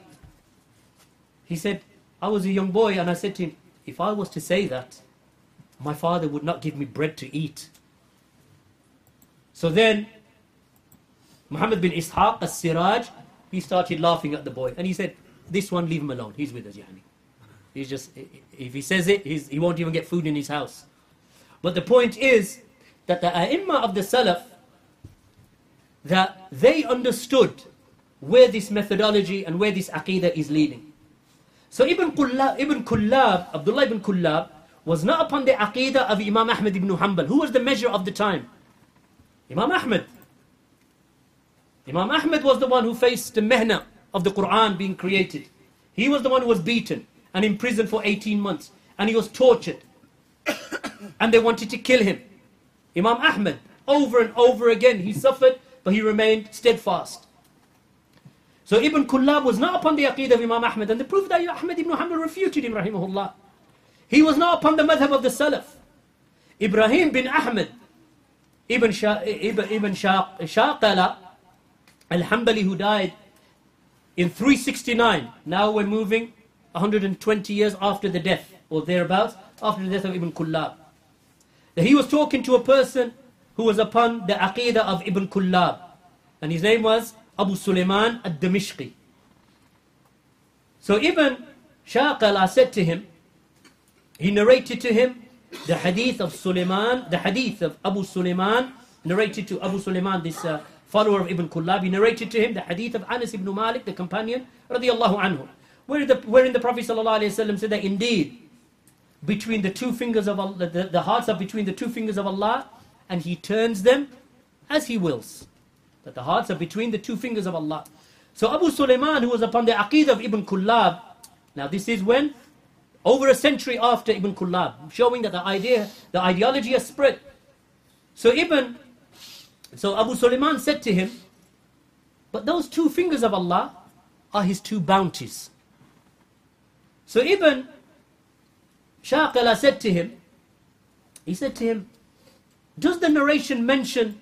He said, I was a young boy and I said to him, if I was to say that, my father would not give me bread to eat. So then, Muhammad bin Ishaq as-Siraj, he started laughing at the boy. And he said, this one, leave him alone. He's with us, Yani. He's just, if he says it, he won't even get food in his house. But the point is that the ai of the Salaf, that they understood where this methodology and where this aqidah is leading. So Ibn Kullab, Ibn Kullab, Abdullah ibn Kullab, was not upon the aqidah of Imam Ahmad ibn Hanbal. Who was the measure of the time? Imam Ahmad. Imam Ahmad was the one who faced the mehna of the Quran being created. He was the one who was beaten and imprisoned for 18 months. And he was tortured. and they wanted to kill him. Imam Ahmad, over and over again, he suffered, but he remained steadfast. So Ibn Kullab was not upon the aqidah of Imam Ahmad, and the proof that Ahmad ibn Hanbal refuted him, rahimahullah. He was not upon the madhab of the Salaf. Ibrahim bin Ahmad, Ibn, Sha, Ibn, Ibn Shaqala, al-Hanbali who died in 369. Now we're moving 120 years after the death, or thereabouts, after the death of Ibn Kullab. That he was talking to a person who was upon the aqidah of Ibn Kullab. And his name was Abu Sulaiman al-Damishqi. So Ibn Shaqala said to him, he narrated to him the hadith of Sulaiman, the hadith of Abu Sulaiman, narrated to Abu Sulaiman, this uh, follower of Ibn Kullab, he narrated to him the hadith of Anas ibn Malik, the companion, radiallahu anhu. Where the, wherein the Prophet ﷺ said that indeed, between the two fingers of Allah, the, the hearts are between the two fingers of Allah, and He turns them as He wills. That the hearts are between the two fingers of Allah. So Abu Sulaiman, who was upon the aqidah of Ibn Kullab, now this is when? Over a century after Ibn Kullab, showing that the idea, the ideology has spread. So Ibn, so Abu Sulaiman said to him, but those two fingers of Allah are his two bounties. So Ibn Shaqala said to him, he said to him, does the narration mention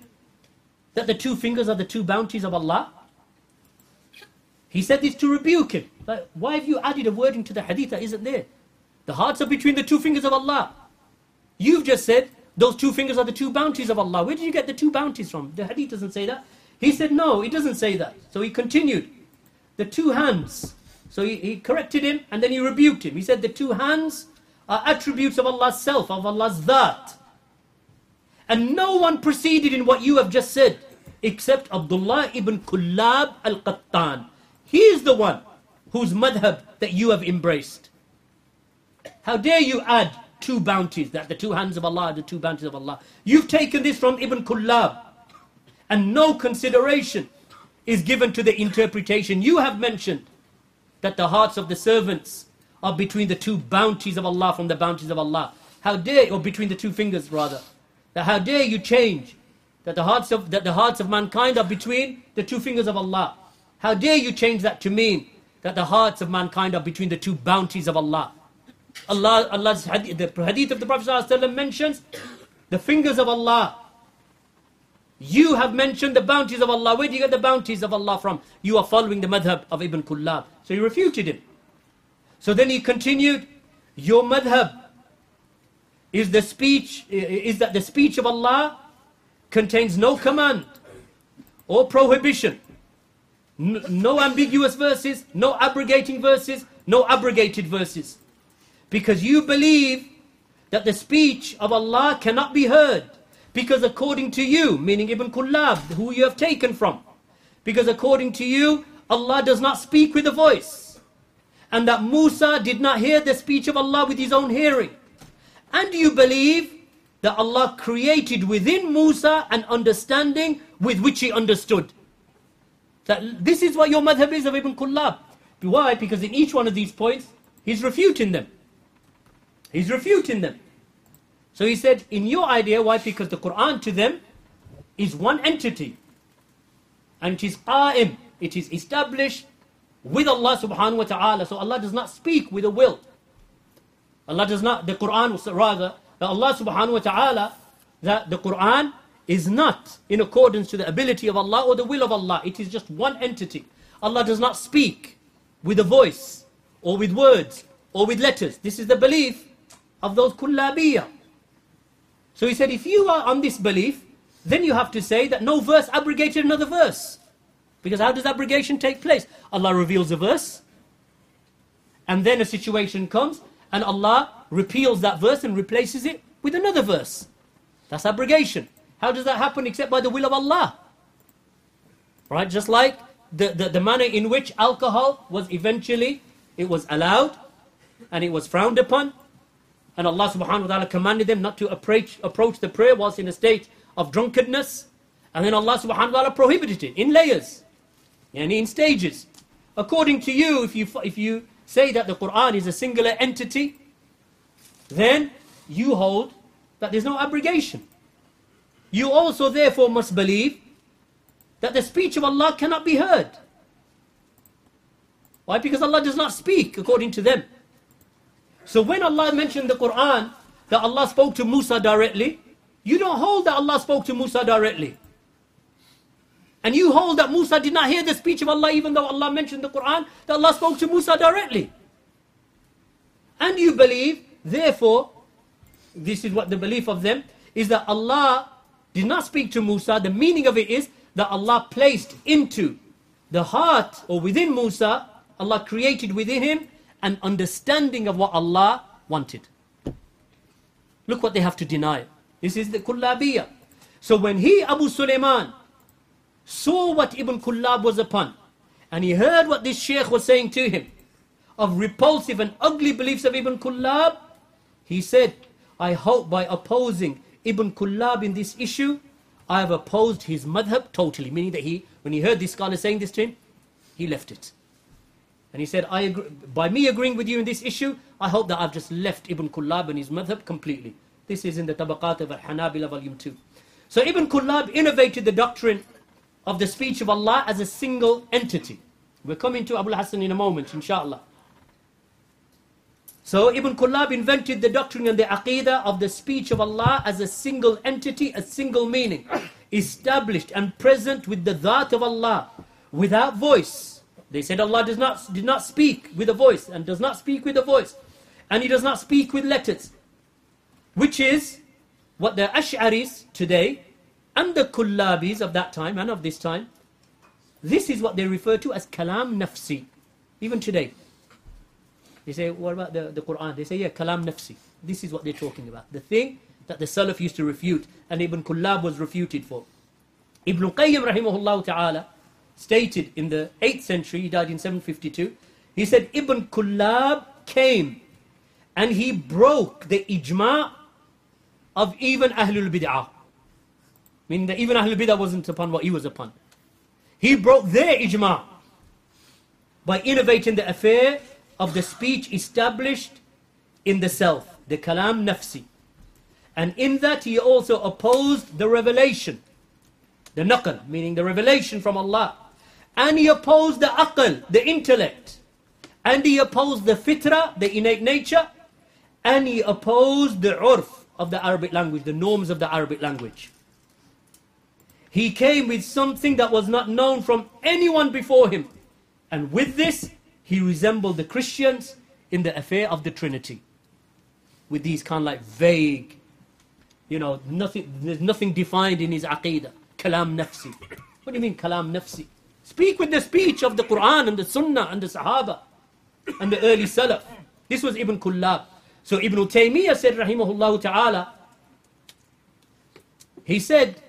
that the two fingers are the two bounties of Allah? He said this to rebuke him. Like, why have you added a wording to the hadith that isn't there? The hearts are between the two fingers of Allah. You've just said those two fingers are the two bounties of Allah. Where did you get the two bounties from? The hadith doesn't say that. He said, no, it doesn't say that. So he continued. The two hands. So he, he corrected him and then he rebuked him. He said, the two hands are attributes of Allah's self, of Allah's that. And no one proceeded in what you have just said except Abdullah ibn Kullab al-Qattan. He is the one whose madhab that you have embraced. How dare you add two bounties, that the two hands of Allah are the two bounties of Allah. You've taken this from Ibn Kullab. And no consideration is given to the interpretation you have mentioned that the hearts of the servants are between the two bounties of Allah from the bounties of Allah. How dare, or between the two fingers rather. That how dare you change that the hearts of that the hearts of mankind are between the two fingers of Allah. How dare you change that to mean that the hearts of mankind are between the two bounties of Allah. Allah Allah's hadith, the hadith of the Prophet mentions the fingers of Allah. You have mentioned the bounties of Allah. Where do you get the bounties of Allah from? You are following the madhab of Ibn Kullab. So he refuted him. So then he continued, Your madhab is the speech, is that the speech of Allah contains no command or prohibition, no ambiguous verses, no abrogating verses, no abrogated verses. Because you believe that the speech of Allah cannot be heard. Because according to you, meaning Ibn Kullab, who you have taken from, because according to you, Allah does not speak with a voice. And that Musa did not hear the speech of Allah with his own hearing. And you believe that Allah created within Musa an understanding with which he understood. That this is what your madhab is of Ibn Kullab. Why? Because in each one of these points, he's refuting them. He's refuting them. So he said, in your idea, why? Because the Quran to them is one entity. And it is qa'im. It is established with Allah subhanahu wa ta'ala. So Allah does not speak with a will. Allah does not, the Quran rather, that Allah subhanahu wa ta'ala, that the Quran is not in accordance to the ability of Allah or the will of Allah. It is just one entity. Allah does not speak with a voice or with words or with letters. This is the belief of those kullabiyah. So he said, if you are on this belief, then you have to say that no verse abrogated another verse. Because how does abrogation take place? Allah reveals a verse, and then a situation comes, and Allah repeals that verse and replaces it with another verse. That's abrogation. How does that happen except by the will of Allah? Right? Just like the, the, the manner in which alcohol was eventually, it was allowed and it was frowned upon. And Allah subhanahu wa ta'ala commanded them not to approach, approach the prayer whilst in a state of drunkenness. And then Allah subhanahu wa ta'ala prohibited it in layers, and in stages. According to you, if you, if you say that the Quran is a singular entity, then you hold that there's no abrogation. You also therefore must believe that the speech of Allah cannot be heard. Why? Because Allah does not speak according to them. So when Allah mentioned the Quran that Allah spoke to Musa directly, you don't hold that Allah spoke to Musa directly. And you hold that Musa did not hear the speech of Allah even though Allah mentioned the Quran, that Allah spoke to Musa directly. And you believe, therefore, this is what the belief of them, is that Allah did not speak to Musa. The meaning of it is that Allah placed into the heart or within Musa, Allah created within him an understanding of what Allah wanted. Look what they have to deny. This is the kullabiyah. So when he, Abu Sulaiman, saw what Ibn Kullab was upon, and he heard what this sheikh was saying to him, of repulsive and ugly beliefs of Ibn Kullab, he said, I hope by opposing Ibn Kullab in this issue, I have opposed his madhab totally. Meaning that he, when he heard this scholar saying this to him, he left it. And he said, I agree, by me agreeing with you in this issue, I hope that I've just left Ibn Kullab and his madhab completely. This is in the Tabaqat of Al-Hanabila volume 2. So Ibn Kullab innovated the doctrine of the speech of Allah as a single entity. We're coming to Abu Hassan in a moment, inshallah. So Ibn Kullab invented the doctrine and the aqidah of the speech of Allah as a single entity, a single meaning, established and present with the dhat of Allah, without voice. They said Allah does not, did not speak with a voice and does not speak with a voice. And He does not speak with letters. Which is what the Ash'aris today and the Kullabis of that time and of this time, this is what they refer to as Kalam Nafsi. Even today. They say, what about the, the Quran? They say, yeah, Kalam Nafsi. This is what they're talking about. The thing that the Salaf used to refute and Ibn Kullab was refuted for. Ibn Qayyim rahimahullah ta'ala stated in the 8th century, he died in 752, he said Ibn Kullab came and he broke the ijma' of even Ahlul Bid'ah. Meaning that even Ahlul Bid'ah wasn't upon what he was upon. He broke their ijma' by innovating the affair of the speech established in the self, the kalam nafsi. And in that he also opposed the revelation, the naql, meaning the revelation from Allah. And he opposed the aql, the intellect. And he opposed the fitra, the innate nature. And he opposed the urf of the Arabic language, the norms of the Arabic language. He came with something that was not known from anyone before him. And with this, he resembled the Christians in the affair of the Trinity. With these kind of like vague, you know, nothing, there's nothing defined in his aqidah. Kalam nafsi. What do you mean, kalam nafsi? Speak with the speech of the Quran and the Sunnah and the Sahaba and the early Salaf. This was Ibn Kullab. So Ibn Taymiyyah said, Rahimahullah Ta'ala, he said,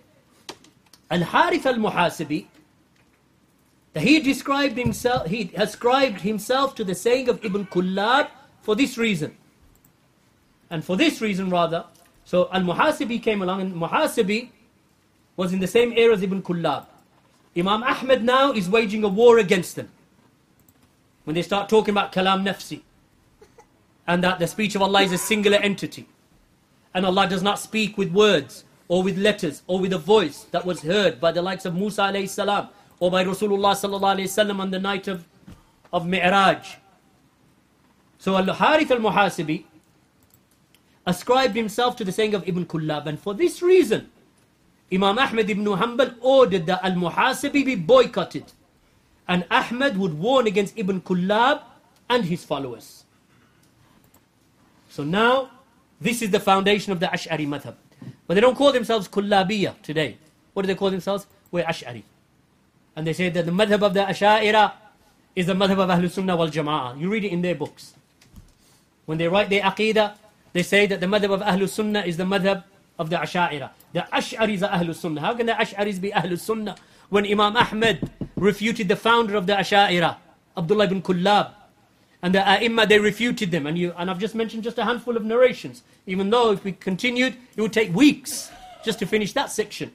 Al-Harith al-Muhasibi, he described himself, he ascribed himself to the saying of Ibn Kullab for this reason. And for this reason rather, so Al-Muhasibi came along and Muhasibi was in the same era as Ibn Kullab. Imam Ahmed now is waging a war against them. When they start talking about Kalam Nafsi. And that the speech of Allah is a singular entity. And Allah does not speak with words or with letters or with a voice that was heard by the likes of Musa alayhi salam or by Rasulullah sallallahu alayhi wasallam on the night of, of Mi'raj. So Al-Harith al-Muhasibi ascribed himself to the saying of Ibn Kullab and for this reason Imam Ahmad ibn Hanbal ordered that Al-Muhasibi be boycotted and Ahmad would warn against Ibn Kullab and his followers. So now this is the foundation of the Ash'ari madhab. But they don't call themselves Kullabiyya today. What do they call themselves? We're Ash'ari. And they say that the madhab of the Ash'ira is the madhab of Ahlul Sunnah wal Jama'ah. You read it in their books. When they write their Aqidah, they say that the madhab of Ahlul Sunnah is the madhab of the Ash'ira. The Ash'aris are Ahlul Sunnah. How can the Ash'aris be Ahlul Sunnah when Imam Ahmad refuted the founder of the Ash'ira, Abdullah ibn Kullab? And the ai they refuted them. And, you, and I've just mentioned just a handful of narrations. Even though if we continued, it would take weeks just to finish that section.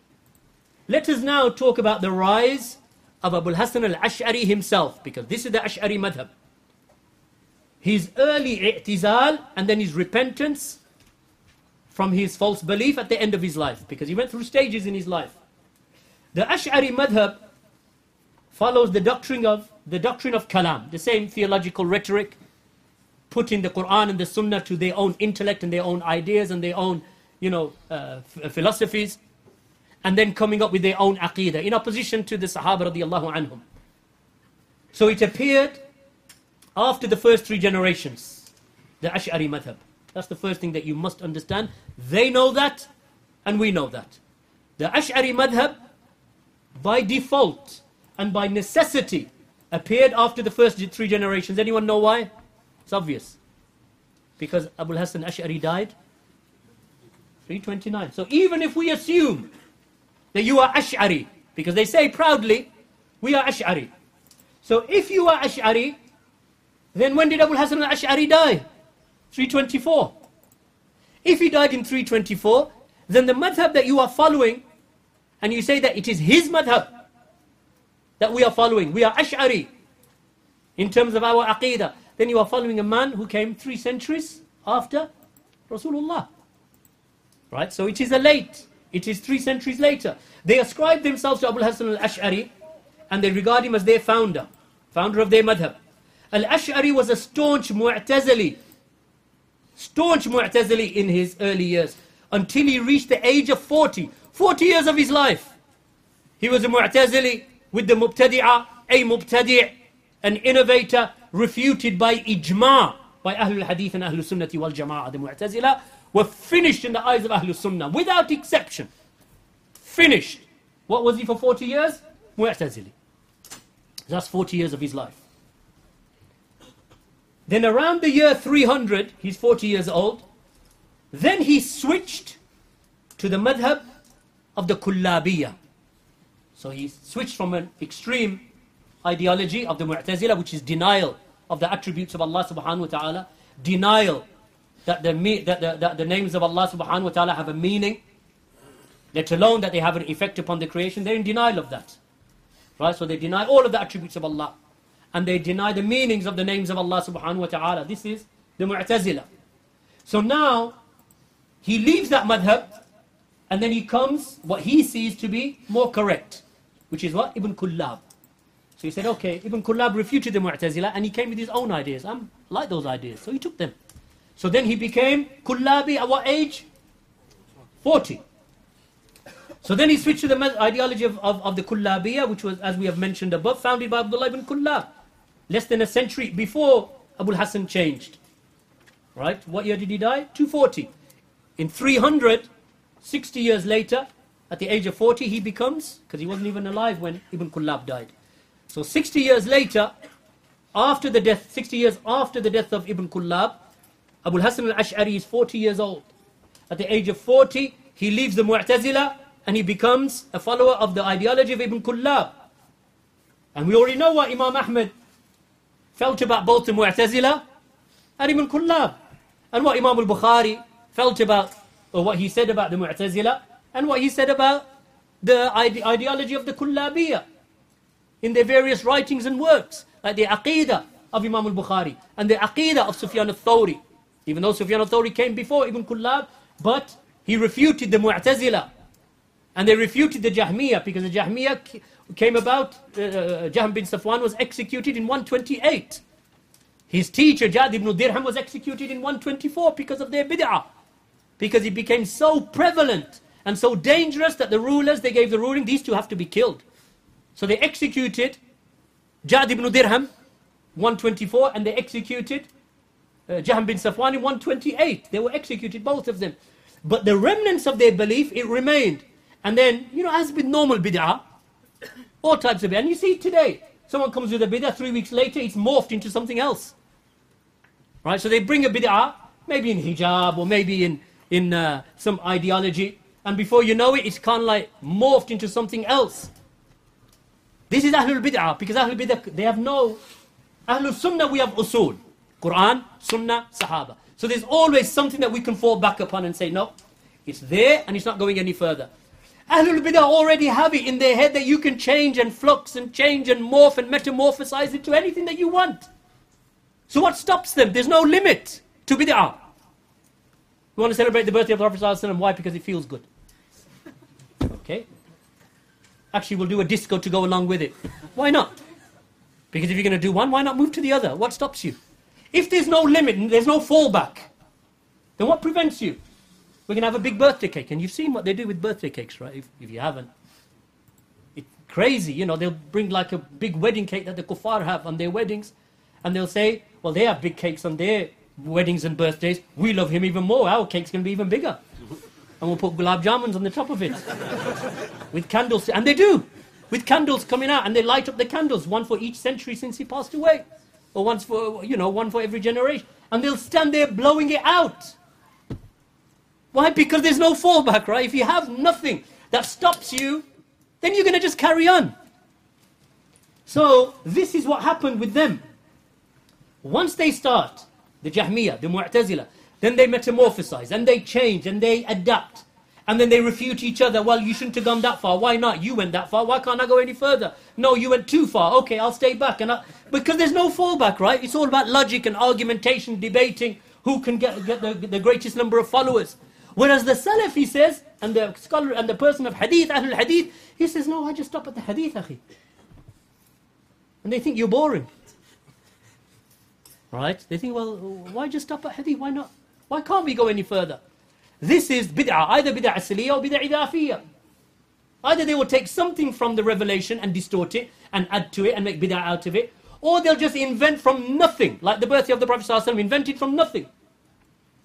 Let us now talk about the rise of Abu Hassan al-Ash'ari himself, because this is the Ash'ari madhab. His early i'tizal and then his repentance from his false belief at the end of his life, because he went through stages in his life. The Ash'ari madhab follows the doctrine of the doctrine of kalam, the same theological rhetoric, putting the Quran and the Sunnah to their own intellect and their own ideas and their own, you know, uh, philosophies, and then coming up with their own aqidah in opposition to the Sahaba radiallahu anhum. So it appeared after the first three generations, the Ash'ari madhab. That's the first thing that you must understand. They know that, and we know that. The Ash'ari madhab, by default, and by necessity appeared after the first three generations. Anyone know why? It's obvious. Because Abu Hassan Ash'ari died 329. So even if we assume that you are Ash'ari, because they say proudly, we are Ash'ari. So if you are Ash'ari, then when did Abu Hassan al-Ash'ari die? 324. If he died in 324, then the madhab that you are following, and you say that it is his madhab, that we are following. We are Ash'ari in terms of our aqidah. Then you are following a man who came three centuries after Rasulullah. Right? So it is a late. It is three centuries later. They ascribe themselves to Abu Hassan al-Ash'ari and they regard him as their founder, founder of their madhab. Al-Ash'ari was a staunch Mu'tazili. staunch Mu'tazili in his early years until he reached the age of 40. 40 years of his life. He was a Mu'tazili with the Mubtadi'ah, a Mubtadi' an innovator refuted by ijma' by Ahlul Hadith and Ahlul Sunnati wal Jama'ah. The Mu'tazila were finished in the eyes of Ahlul Sunnah without exception. Finished. What was he for 40 years? Mu'tazili. That's 40 years of his life. Then around the year 300, he's 40 years old, then he switched to the madhab of the Kullabiyah. So he switched from an extreme ideology of the Mu'tazila, which is denial of the attributes of Allah subhanahu wa ta'ala, denial that the, that, the, that the names of Allah subhanahu wa ta'ala have a meaning, let alone that they have an effect upon the creation. They're in denial of that. Right? So they deny all of the attributes of Allah. And they deny the meanings of the names of Allah subhanahu wa ta'ala. This is the Mu'tazila. So now, he leaves that madhab, and then he comes what he sees to be more correct, which is what? Ibn Kullab. So he said, okay, Ibn Kullab refuted the Mu'tazila, and he came with his own ideas. I like those ideas. So he took them. So then he became Kullabi at what age? 40. So then he switched to the ideology of, of, of the Kullabiyah, which was, as we have mentioned above, founded by Abdullah ibn Kullab. Less than a century before Abu Hassan changed. Right? What year did he die? 240. In 300, 60 years later, at the age of 40, he becomes, because he wasn't even alive when Ibn Kullab died. So 60 years later, after the death, 60 years after the death of Ibn Kullab, Abu Hassan al-Ash'ari is 40 years old. At the age of 40, he leaves the Mu'tazila and he becomes a follower of the ideology of Ibn Kullab. And we already know what Imam Ahmad felt about both the Mu'tazila and Ibn Kullab. And what Imam al-Bukhari felt about, or what he said about the Mu'tazila, and what he said about the ide ideology of the Kullabiyah in their various writings and works, like the Aqidah of Imam al-Bukhari, and the Aqidah of Sufyan al-Thawri. Even though Sufyan al-Thawri came before Ibn Kullab, but he refuted the Mu'tazila and they refuted the Jahmiyyah because the Jahmiyyah came about, uh, uh Jahm bin Safwan was executed in 128. His teacher, Jad ibn Dirham, was executed in 124 because of their bid'ah. Because it became so prevalent and so dangerous that the rulers, they gave the ruling, these two have to be killed. So they executed Jad ibn Dirham, 124, and they executed uh, Jahm bin Safwan in 128. They were executed, both of them. But the remnants of their belief, it remained. And then, you know, as with normal bid'ah, all types of bid'ah. And you see today, someone comes with a bid'ah, three weeks later, it's morphed into something else. Right? So they bring a bid'ah, maybe in hijab or maybe in, in uh, some ideology. And before you know it, it's kind of like morphed into something else. This is Ahlul Bid'ah, because Ahlul Bid'ah, they have no... Ahlul Sunnah, we have usul. Quran, Sunnah, Sahaba. So there's always something that we can fall back upon and say, no, it's there and it's not going any further. Ahlul Bidah already have it in their head that you can change and flux and change and morph and metamorphosize into anything that you want. So what stops them? There's no limit to bid'ah. We want to celebrate the birthday of the Prophet. Why? Because it feels good. Okay? Actually, we'll do a disco to go along with it. Why not? Because if you're going to do one, why not move to the other? What stops you? If there's no limit, there's no fallback, then what prevents you? We're going to have a big birthday cake. And you've seen what they do with birthday cakes, right? If, if you haven't. It's crazy. You know, they'll bring like a big wedding cake that the kuffar have on their weddings. And they'll say, well, they have big cakes on their weddings and birthdays. We love him even more. Our cake's going to be even bigger. And we'll put gulab jamuns on the top of it. with candles. And they do. With candles coming out. And they light up the candles. One for each century since he passed away. Or once for, you know, one for every generation. And they'll stand there blowing it out. Why? Because there's no fallback, right? If you have nothing that stops you, then you're going to just carry on. So, this is what happened with them. Once they start, the Jahmiyyah, the Mu'tazila, then they metamorphosize and they change and they adapt. And then they refute each other. Well, you shouldn't have gone that far. Why not? You went that far. Why can't I go any further? No, you went too far. Okay, I'll stay back. And I, because there's no fallback, right? It's all about logic and argumentation, debating who can get, get the, the greatest number of followers. Whereas the Salaf, he says, and the scholar and the person of Hadith, Ahlul Hadith, he says, no, I just stop at the Hadith, akhi. And they think you're boring. Right? They think, well, why just stop at Hadith? Why not Why can't we go any further? This is bid'ah, either bid'ah asliya or bid'ah idafiyya. Either they will take something from the revelation and distort it and add to it and make bid'ah out of it, or they'll just invent from nothing, like the birthday of the Prophet ﷺ, invented from nothing.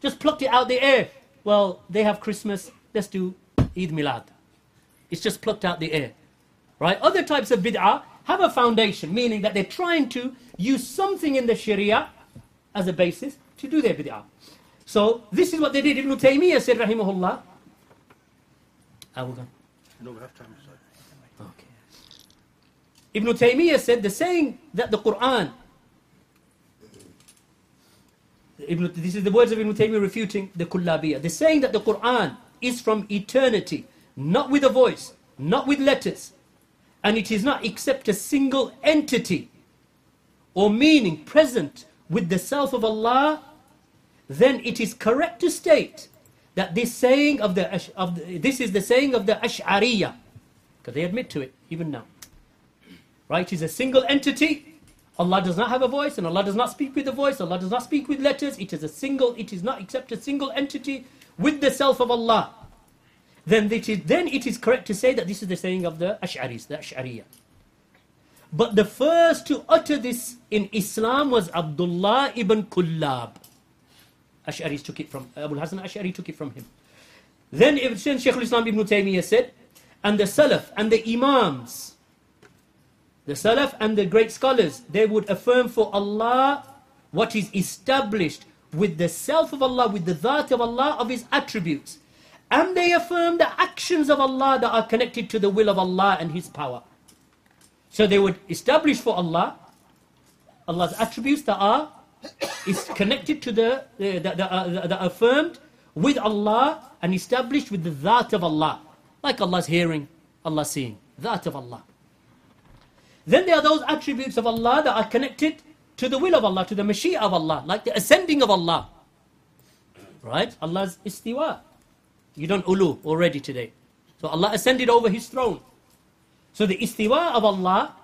Just plucked it out the air. Well, they have Christmas, let's do Eid Milad. It's just plucked out the air. Right? Other types of bid'ah have a foundation, meaning that they're trying to use something in the Sharia as a basis to do their bid'ah. So this is what they did. Ibn Taymiyyah said, rahimahullah. Will go. No, we have time. Okay. Ibn Taymiyyah said the saying that the Quran, Ibn, this is the words of Ibn Taymiyyah refuting the Kullabiyah. The saying that the Quran is from eternity, not with a voice, not with letters, and it is not except a single entity or meaning present with the self of Allah, then it is correct to state that this saying of the, of the this is the saying of the Ash'ariyah, because they admit to it even now. Right? It is a single entity. Allah does not have a voice, and Allah does not speak with a voice. Allah does not speak with letters. It is a single. It is not except a single entity with the self of Allah. Then it is, then it is correct to say that this is the saying of the Ash'aris, the Ash'ariyah. But the first to utter this in Islam was Abdullah ibn Kullab. Ash'aris took it from, Abu Hasan Ash'ari took it from him. Then Shaykh al-Islam ibn Taymiyyah said, and the Salaf and the Imams, the Salaf and the great scholars, they would affirm for Allah what is established with the self of Allah, with the Dhat of Allah, of His attributes. And they affirm the actions of Allah that are connected to the will of Allah and His power. So they would establish for Allah Allah's attributes that are is connected to the, the, the, the, uh, the affirmed with Allah and established with the Dhat of Allah. Like Allah's hearing, Allah seeing. Dhat of Allah. Then there are those attributes of Allah that are connected to the will of Allah, to the mashia of Allah, like the ascending of Allah. Right? Allah's istiwa. You don't ulu already today. So Allah ascended over His throne. So the istiwa of Allah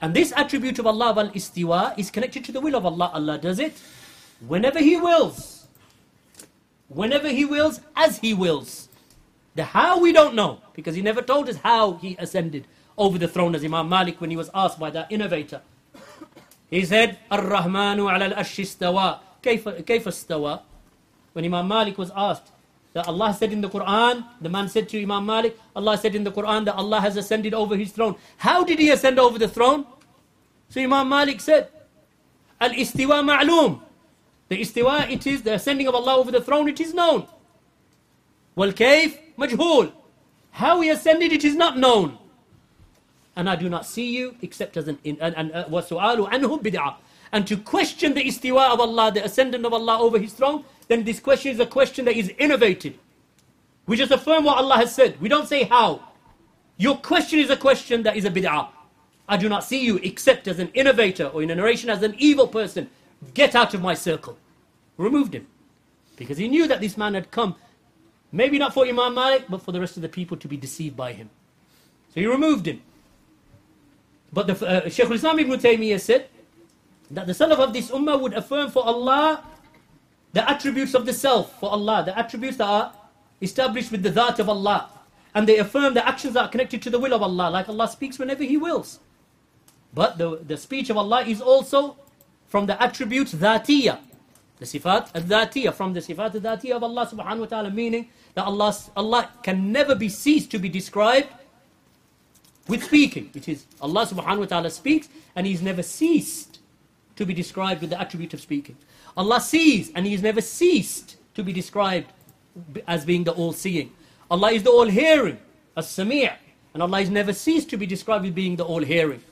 and this attribute of Allah, al istiwa, is connected to the will of Allah. Allah does it whenever He wills. Whenever He wills, as He wills. The how we don't know, because He never told us how He ascended over the throne as Imam Malik when he was asked by that innovator. He said, Ar-Rahmanu ala al-arshi istawa. Kayfa istawa? When Imam Malik was asked, that Allah said in the Quran, the man said to Imam Malik, Allah said in the Quran that Allah has ascended over his throne. How did he ascend over the throne? So Imam Malik said, Al-istiwa ma'loom. The istiwa, it is the ascending of Allah over the throne, it is known. Wal-kayf majhul. How he ascended, it is not known. And I do not see you except as an... And, and, uh, and to question the istiwa of Allah, the ascendant of Allah over his throne, then this question is a question that is innovated. We just affirm what Allah has said. We don't say how. Your question is a question that is a bid'ah. I do not see you except as an innovator or in a narration as an evil person. Get out of my circle. Removed him. Because he knew that this man had come, maybe not for Imam Malik, but for the rest of the people to be deceived by him. So he removed him. But the, uh, Shaykh al-Islam ibn Taymiyyah said that the Salaf of this ummah would affirm for Allah the attributes of the self for Allah, the attributes that are established with the Dhat of Allah. And they affirm the actions that are connected to the will of Allah, like Allah speaks whenever He wills. But the, the speech of Allah is also from the attributes dhatiyah. The sifat al-dhatiyah, from the sifat al-dhatiyah of Allah subhanahu wa ta'ala, meaning that Allah, Allah can never be ceased to be described with speaking. It is Allah subhanahu wa ta'ala speaks and He's never ceased to be described with the attribute of speaking. Allah sees and He has never ceased to be described as being the all-seeing. Allah is the all-hearing, as-sami' and Allah has never ceased to be described as being the all-hearing.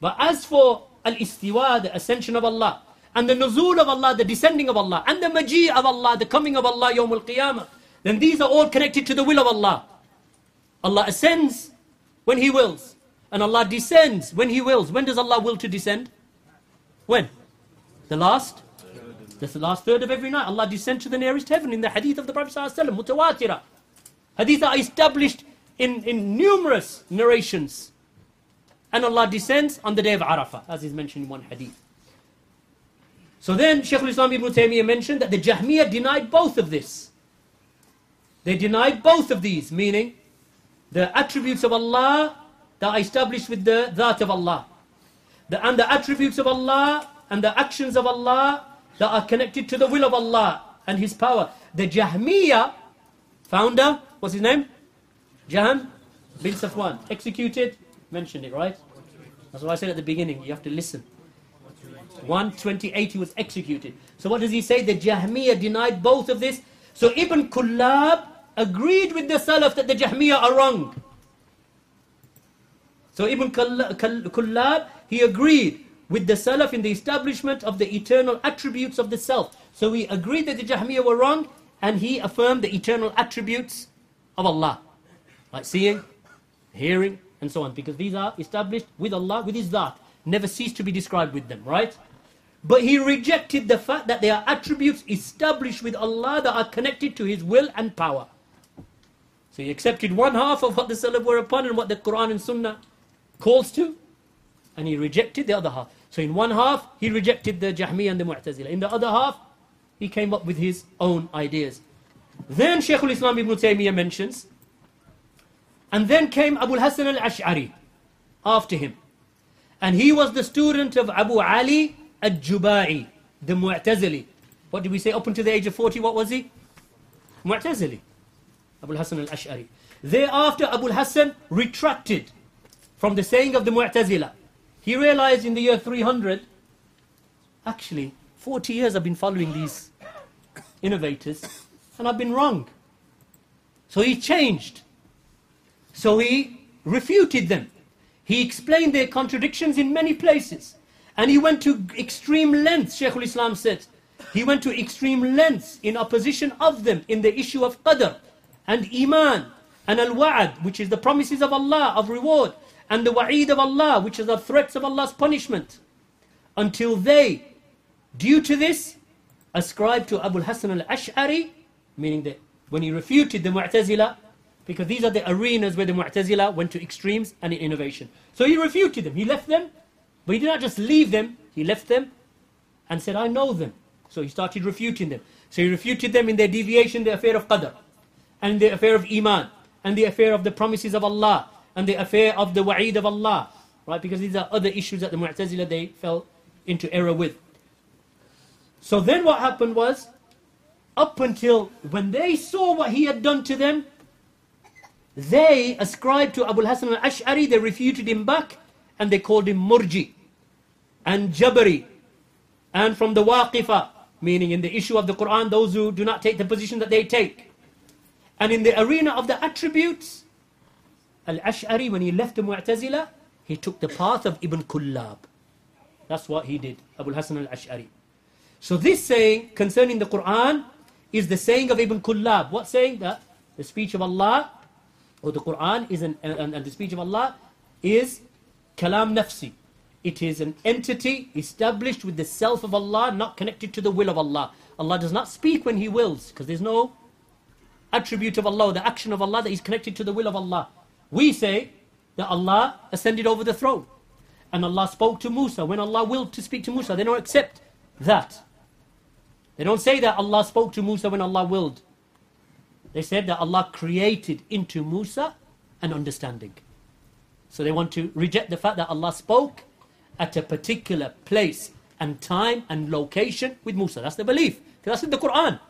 But as for al-istiwa, the ascension of Allah, and the nuzul of Allah, the descending of Allah, and the maji of Allah, the coming of Allah, yawm al-qiyamah, then these are all connected to the will of Allah. Allah ascends when He wills, and Allah descends when He wills. When does Allah will to descend? When? The last? That's The last third of every night. Allah descends to the nearest heaven in the hadith of the Prophet ﷺ, mutawatira. Hadith are established in, in numerous narrations. And Allah descends on the day of Arafah, as is mentioned in one hadith. So then Shaykh al-Islam ibn Taymiyyah mentioned that the Jahmiyyah denied both of this. They denied both of these, meaning the attributes of Allah that are established with the Dhat of Allah. The, and the attributes of Allah and the actions of Allah that are connected to the will of Allah and His power. The Jahmiyyah founder, what's his name? Jahm bin Safwan. Executed, mentioned it, right? That's what I said at the beginning, you have to listen. 128 he was executed. So what does he say? The Jahmiyyah denied both of this. So Ibn Kullab agreed with the Salaf that the Jahmiyyah are wrong. So Ibn Kullab, he agreed with the Salaf in the establishment of the eternal attributes of the self. So he agreed that the Jahmiyyah were wrong and he affirmed the eternal attributes of Allah. Like seeing, hearing, and so on. Because these are established with Allah, with His Dhat. Never cease to be described with them, right? But he rejected the fact that they are attributes established with Allah that are connected to His will and power. So he accepted one half of what the Salaf were upon and what the Quran and Sunnah calls to, and he rejected the other half. So in one half, he rejected the Jahmiyyah and the Mu'tazila. In the other half, he came up with his own ideas. Then Shaykh al-Islam ibn Taymiyyah mentions, and then came Abu al-Hasan al-Ash'ari after him. And he was the student of Abu Ali al-Jubai, the Mu'tazili. What did we say? Up until the age of 40, what was he? Mu'tazili. Abu al-Hasan al-Ash'ari. Thereafter, Abu al-Hasan retracted from the saying of the Mu'tazila. He realized in the year 300, actually, 40 years I've been following these innovators, and I've been wrong. So he changed. So he refuted them. He explained their contradictions in many places. And he went to extreme lengths, Shaykh al-Islam said. He went to extreme lengths in opposition of them in the issue of qadr and iman and al-wa'ad, which is the promises of Allah of reward, and the wa'id of Allah, which is the threats of Allah's punishment. Until they, due to this, ascribed to Abu Hassan al-Ash'ari, meaning that when he refuted the Mu'tazila, because these are the arenas where the Mu'tazila went to extremes and in innovation. So he refuted them, he left them, but he did not just leave them, he left them and said, I know them. So he started refuting them. So he refuted them in their deviation, the affair of Qadr, and the affair of Iman, and the affair of the promises of Allah, and the affair of the wa'id of Allah. Right? Because these are other issues that the Mu'tazila they fell into error with. So then what happened was, up until when they saw what he had done to them, they ascribed to Abu Hassan al-Ash'ari, they refuted him back, and they called him Murji, and Jabari, and from the Waqifa, meaning in the issue of the Quran, those who do not take the position that they take. And in the arena of the attributes, Al-Ash'ari, when he left the Mu'tazila, he took the path of Ibn Kullab. That's what he did, Abu Hassan al-Ash'ari. So this saying concerning the Quran is the saying of Ibn Kullab. What saying? That the speech of Allah or the Quran is an, and, and the speech of Allah is kalam nafsi. It is an entity established with the self of Allah, not connected to the will of Allah. Allah does not speak when He wills, because there's no attribute of Allah, the action of Allah that is connected to the will of Allah. We say that Allah ascended over the throne. And Allah spoke to Musa when Allah willed to speak to Musa. They don't accept that. They don't say that Allah spoke to Musa when Allah willed. They said that Allah created into Musa an understanding. So they want to reject the fact that Allah spoke at a particular place and time and location with Musa. That's the belief. That's in the Quran.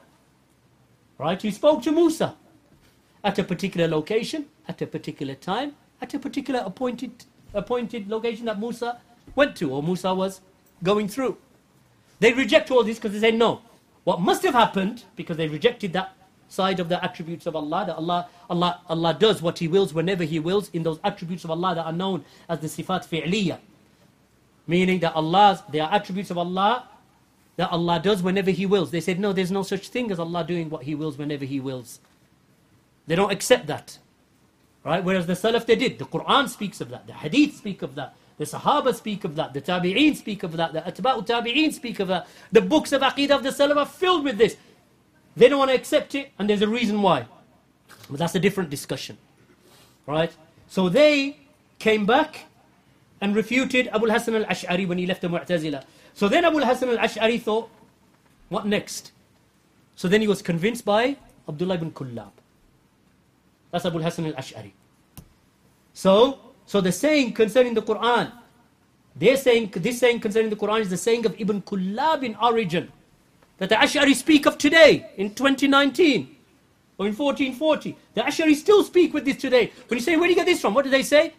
Right? He spoke to Musa at a particular location, at a particular time, at a particular appointed, appointed location that Musa went to or Musa was going through. They reject all this because they say no. What must have happened, because they rejected that side of the attributes of Allah, that Allah, Allah, Allah does what He wills whenever He wills in those attributes of Allah that are known as the sifat fi'liyah. Meaning that Allah's, they are attributes of Allah that Allah does whenever He wills. They said, no, there's no such thing as Allah doing what He wills whenever He wills. They don't accept that. Right? Whereas the Salaf, they did. The Quran speaks of that. The Hadith speak of that. The Sahaba speak of that. The Tabi'een speak of that. The Atba'u Tabi'een speak of that. The books of Aqidah of the Salaf are filled with this. They don't want to accept it, and there's a reason why. But that's a different discussion. Right? So they came back and refuted Abu Hassan al-Ash'ari when he left the Mu'tazila. So then Abu Hassan al-Ash'ari thought, what next? So then he was convinced by Abdullah ibn Kullab. That's Abu Hassan al-Ash'ari. So, so the saying concerning the Quran, they're saying, this saying concerning the Quran is the saying of Ibn Kullab in origin. That the Ash'ari speak of today, in 2019, or in 1440. The Ash'ari still speak with this today. When you say, where do you get this from? What do they say?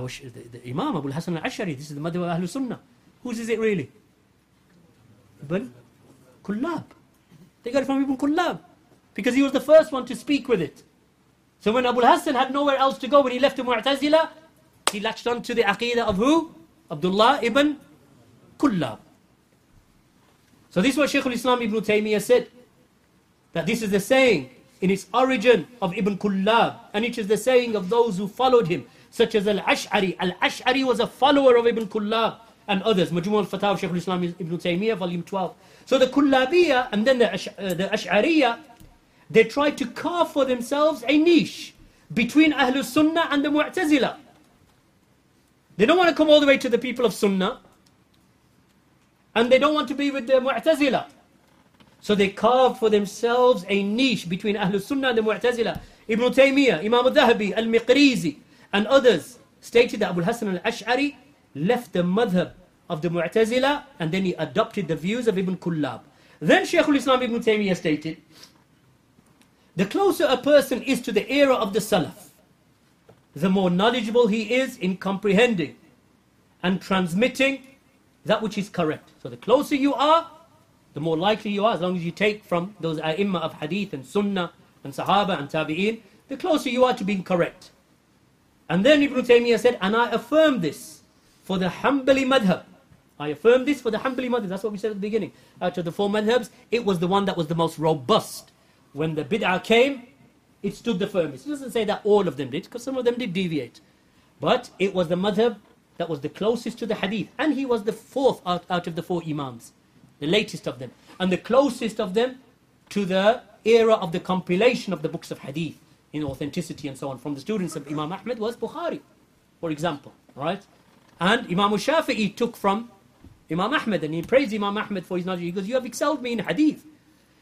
Wish, the, the Imam Abu Hassan al-Ash'ari, this is the mother of Ahlul Sunnah. Whose is it really? Ibn Kullab. They got it from Ibn Kullab. Because he was the first one to speak with it. So when Abu Hassan had nowhere else to go, when he left the Mu'tazila, he latched on to the aqidah of who? Abdullah ibn Kullab. So this is what Shaykh al-Islam ibn Taymiyyah said. That this is the saying in its origin of Ibn Kullab. And it is the saying of those who followed him. Such as Al-Ash'ari. Al-Ash'ari was a follower of Ibn Kullab and others. Majmu al-Fatawa Shaykh al-Islam ibn Taymiyyah, volume 12. So the Kullabiyah and then the, Ash- uh, the they tried to carve for themselves a niche between Ahlul Sunnah and the Mu'tazila. They don't want to come all the way to the people of Sunnah. And they don't want to be with the Mu'tazila. So they carved for themselves a niche between Ahlul Sunnah and the Mu'tazila. Ibn Taymiyyah, Imam al-Dhahabi, al-Maqrizi, and others stated that Abu Hassan al-Ash'ari left the madhab of the Mu'tazila and then he adopted the views of Ibn Kullab. Then Shaykh al-Islam Ibn Taymiyyah stated, the closer a person is to the era of the Salaf, the more knowledgeable he is in comprehending and transmitting that which is correct. So the closer you are, the more likely you are, as long as you take from those ai of hadith and sunnah and sahaba and tabi'een, the closer you are to being correct. And then Ibn Taymiyyah said, and I affirm this for the Hanbali madhab. I affirm this for the Hanbali madhab. That's what we said at the beginning. Out of the four madhabs, it was the one that was the most robust. When the bid'ah came, it stood the firmest. It doesn't say that all of them did, because some of them did deviate. But it was the madhab that was the closest to the hadith. And he was the fourth out, out of the four imams, the latest of them. And the closest of them to the era of the compilation of the books of hadith in authenticity and so on from the students of Imam Ahmed was Bukhari, for example. Right? And Imam Shafi'i took from Imam Ahmed and he praised Imam Ahmed for his knowledge. He goes, You have excelled me in hadith.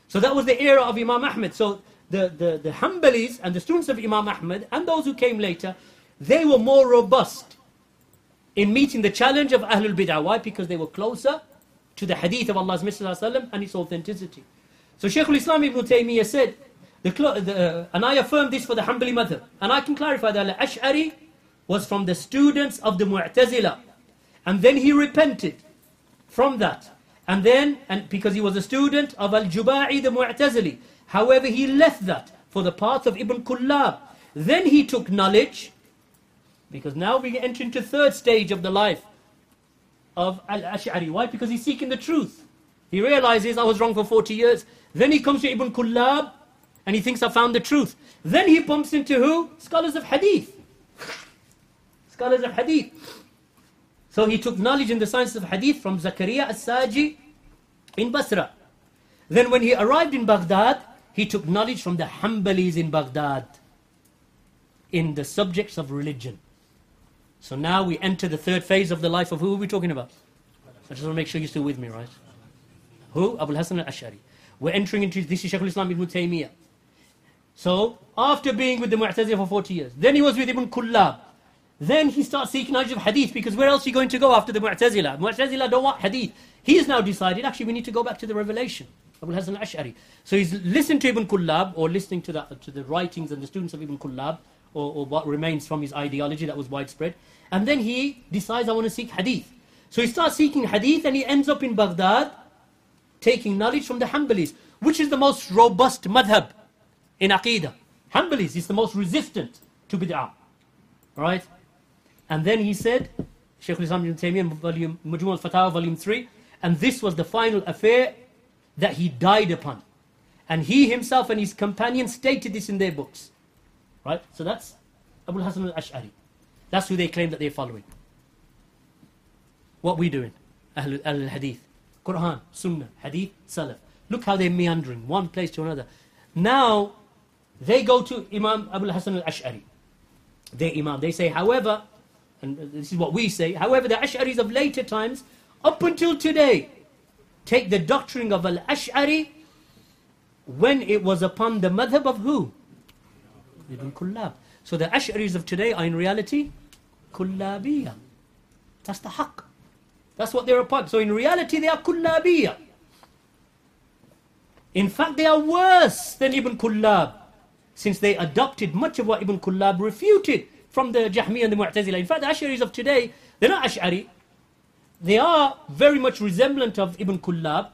So that was the era of Imam Ahmed. So the, the, the Hanbalis and the students of Imam Ahmed and those who came later, they were more robust in meeting the challenge of Ahlul Bid'ah. Why? Because they were closer to the hadith of Allah's Messenger and its authenticity. So Shaykh al-Islam ibn Taymiyyah said, the, the, and I affirm this for the Hanbali madhab. And I can clarify that Al-Ash'ari was from the students of the Mu'tazila. And then he repented from that. And then, and because he was a student of Al-Juba'i the Mu'tazili. However, he left that for the path of Ibn Kullab. Then he took knowledge, because now we enter into third stage of the life of Al-Ash'ari. Why? Because he's seeking the truth. He realizes I was wrong for 40 years. Then he comes to Ibn Kullab, and he thinks I found the truth. Then he bumps into who? Scholars of Hadith. Scholars of Hadith. So he took knowledge in the science of Hadith from Zakaria as-Saji in Basra. Then when he arrived in Baghdad, he took knowledge from the Hanbalis in Baghdad in the subjects of religion. So now we enter the third phase of the life of who are we talking about? I just want to make sure you're still with me, right? Who? Abu Hassan al-Ash'ari. We're entering into, this is Shaykh al-Islam ibn Taymiyyah. So, after being with the Mu'tazila for 40 years, then he was with Ibn Kullab. Then he starts seeking knowledge of hadith because where else are you going to go after the Mu'tazila? Mu'tazila don't want hadith. He He's now decided, actually, we need to go back to the revelation. Abu Hasan al-Ash'ari. So he's listened to Ibn Kullab or listening to the, to the writings and the students of Ibn Kullab or, or what remains from his ideology that was widespread. And then he decides, I want to seek hadith. So he starts seeking hadith and he ends up in Baghdad taking knowledge from the Hanbalis, which is the most robust madhab in Aqidah. Hanbalis is the most resistant to bid'ah. Right? And then he said, Shaykh al-Islam ibn Taymiyyah, volume, Majmu al-Fatawa, volume 3, and this was the final affair that he died upon. And he himself and his companions stated this in their books. Right? So that's Abu Hassan al-Ash'ari. That's who they claim that they're following. What we doing? Ahl al-Hadith. Quran, Sunnah, Hadith, Salaf. Look how they're meandering, one place to another. Now, they go to Imam Abu Hassan al-Ash'ari. Their Imam. They say, however, and this is what we say. However, the Ash'aris of later times, up until today, take the doctrine of Al-Ash'ari when it was upon the madhab of who? Ibn Kullab. So the Ash'aris of today are in reality Kullabiyya. That's the haqq. That's what they're upon. So in reality they are Kullabiyya. In fact, they are worse than Ibn Kullab, since they adopted much of what Ibn Kullab refuted from the Jahmi and the Mu'tazila. In fact, the Ash'aris of today, they're not Ash'ari. They are very much resemblant of Ibn Kullab,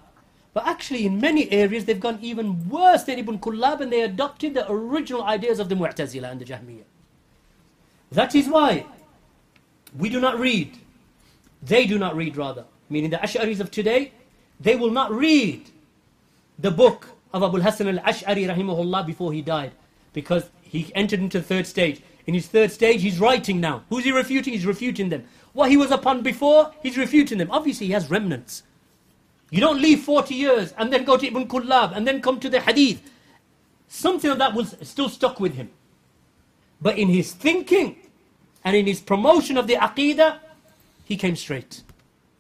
but actually in many areas they've gone even worse than Ibn Kullab and they adopted the original ideas of the Mu'tazila and the Jahmiyyah. That is why we do not read. They do not read rather. Meaning the Ash'aris of today, they will not read the book of Abu Hassan al-Ash'ari rahimahullah before he died. Because he entered into the third stage. In his third stage, he's writing now. Who's he refuting? He's refuting them. What he was upon before, he's refuting them. Obviously, he has remnants. You don't leave 40 years and then go to Ibn Kullab and then come to the hadith. Something of that was still stuck with him. But in his thinking and in his promotion of the aqidah, he came straight.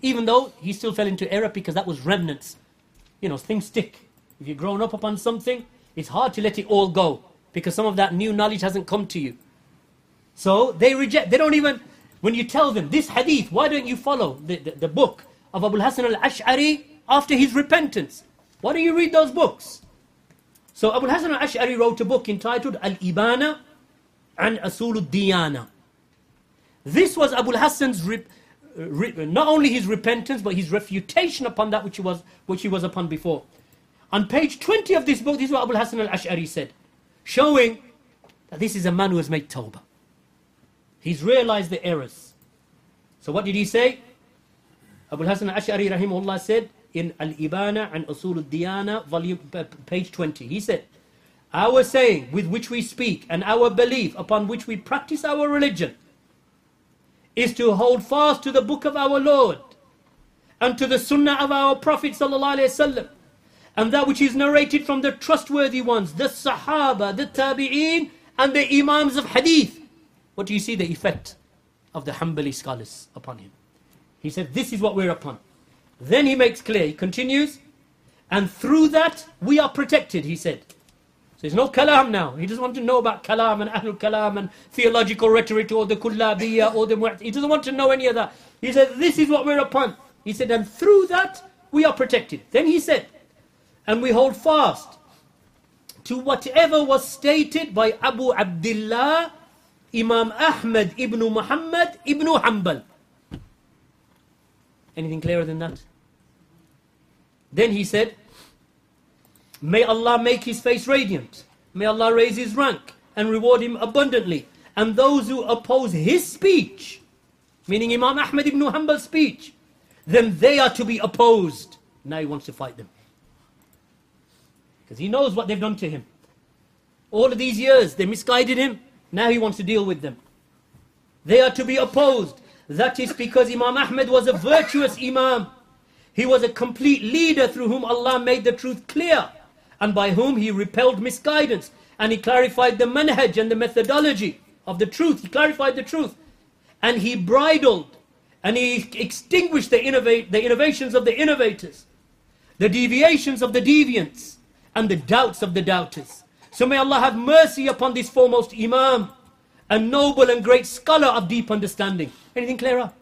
Even though he still fell into error because that was remnants. You know, things stick. If you've grown up upon something, it's hard to let it all go because some of that new knowledge hasn't come to you. So they reject, they don't even, when you tell them this hadith, why don't you follow the, the, the book of Abu Hassan al Ash'ari after his repentance? Why do you read those books? So Abu Hassan al Ash'ari wrote a book entitled Al Ibana and Usul Diyana. This was Abu Hassan's, re, re, not only his repentance, but his refutation upon that which he was, which he was upon before. On page 20 of this book, this is what Abu Hassan al-Ash'ari said, showing that this is a man who has made tawbah. He's realized the errors. So what did he say? Abu Hassan al-Ash'ari rahimahullah said in Al-Ibana and Usul al-Diyana, volume, page 20, he said, our saying with which we speak and our belief upon which we practice our religion is to hold fast to the book of our Lord and to the sunnah of our Prophet sallallahu and that which is narrated from the trustworthy ones, the Sahaba, the Tabi'een, and the Imams of Hadith. What do you see the effect of the Hanbali scholars upon him? He said, This is what we're upon. Then he makes clear, he continues, and through that we are protected, he said. So there's no kalam now. He doesn't want to know about kalam and ahlul kalam and theological rhetoric or the kullabiyya or the mu'at. He doesn't want to know any of that. He said, This is what we're upon. He said, and through that we are protected. Then he said, and we hold fast to whatever was stated by Abu Abdullah Imam Ahmad ibn Muhammad ibn Hanbal. Anything clearer than that? Then he said, May Allah make his face radiant. May Allah raise his rank and reward him abundantly. And those who oppose his speech, meaning Imam Ahmad ibn Hanbal's speech, then they are to be opposed. Now he wants to fight them. Because he knows what they've done to him. All of these years, they misguided him. Now he wants to deal with them. They are to be opposed. That is because Imam Ahmed was a virtuous Imam. He was a complete leader through whom Allah made the truth clear and by whom he repelled misguidance. And he clarified the manhaj and the methodology of the truth. He clarified the truth. And he bridled and he extinguished the, innovate, the innovations of the innovators, the deviations of the deviants and the doubts of the doubters. So may Allah have mercy upon this foremost Imam, a noble and great scholar of deep understanding. Anything clearer?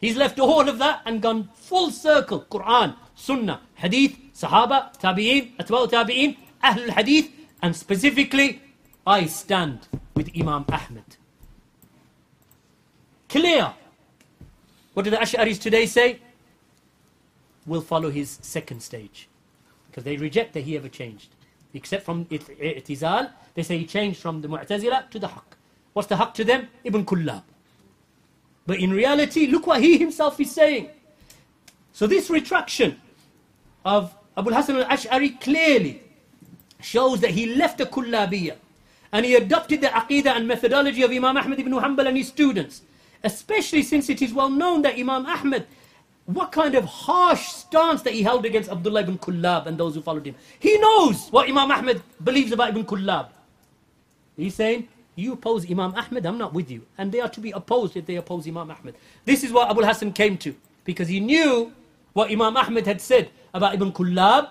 He's left all of that and gone full circle. Quran, Sunnah, Hadith, Sahaba, Tabi'in, Atba'u Tabi'in, Ahlul Hadith, and specifically, I stand with Imam Ahmed. Clear. What do the Ash'aris today say? We'll follow his second stage. Because they reject that he ever changed. Except from I'tizal, they say he changed from the Mu'tazila to the Haqq. What's the Haqq to them? Ibn Kullab. But in reality, look what he himself is saying. So this retraction of Abu Hassan al-Ash'ari clearly shows that he left the Kullabiyya and he adopted the aqidah and methodology of Imam Ahmad ibn Hanbal and his students. Especially since it is well known that Imam Ahmad what kind of harsh stance that he held against Abdullah ibn Kullab and those who followed him. He knows what Imam Ahmed believes about Ibn Kullab. He's saying, You oppose Imam Ahmed, I'm not with you. And they are to be opposed if they oppose Imam Ahmed. This is what Abu Hassan came to. Because he knew what Imam Ahmed had said about Ibn Kullab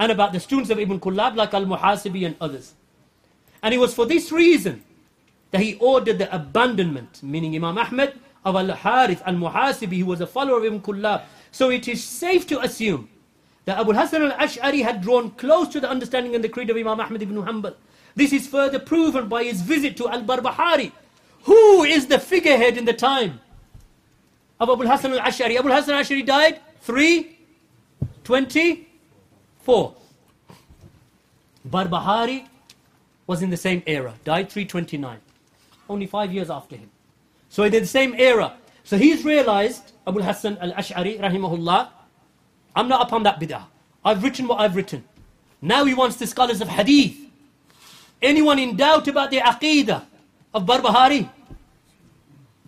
and about the students of Ibn Kullab like Al-Muhasibi and others. And it was for this reason that he ordered the abandonment, meaning Imam Ahmed, of Al-Harith Al-Muhasibi, who was a follower of Ibn Kullab. So it is safe to assume that Abu Hassan al-Ash'ari had drawn close to the understanding and the creed of Imam Ahmad ibn Hanbal. This is further proven by his visit to Al-Barbahari. Who is the figurehead in the time of Abu Hassan al-Ash'ari? Abu Hassan al-Ash'ari died 324. Barbahari was in the same era, died 329, only five years after him. So in the same era. So he's realized, Abu Hassan al-Ash'ari, rahimahullah, I'm not upon that bid'ah. I've written what I've written. Now he wants the scholars of hadith. Anyone in doubt about the aqidah of Barbahari?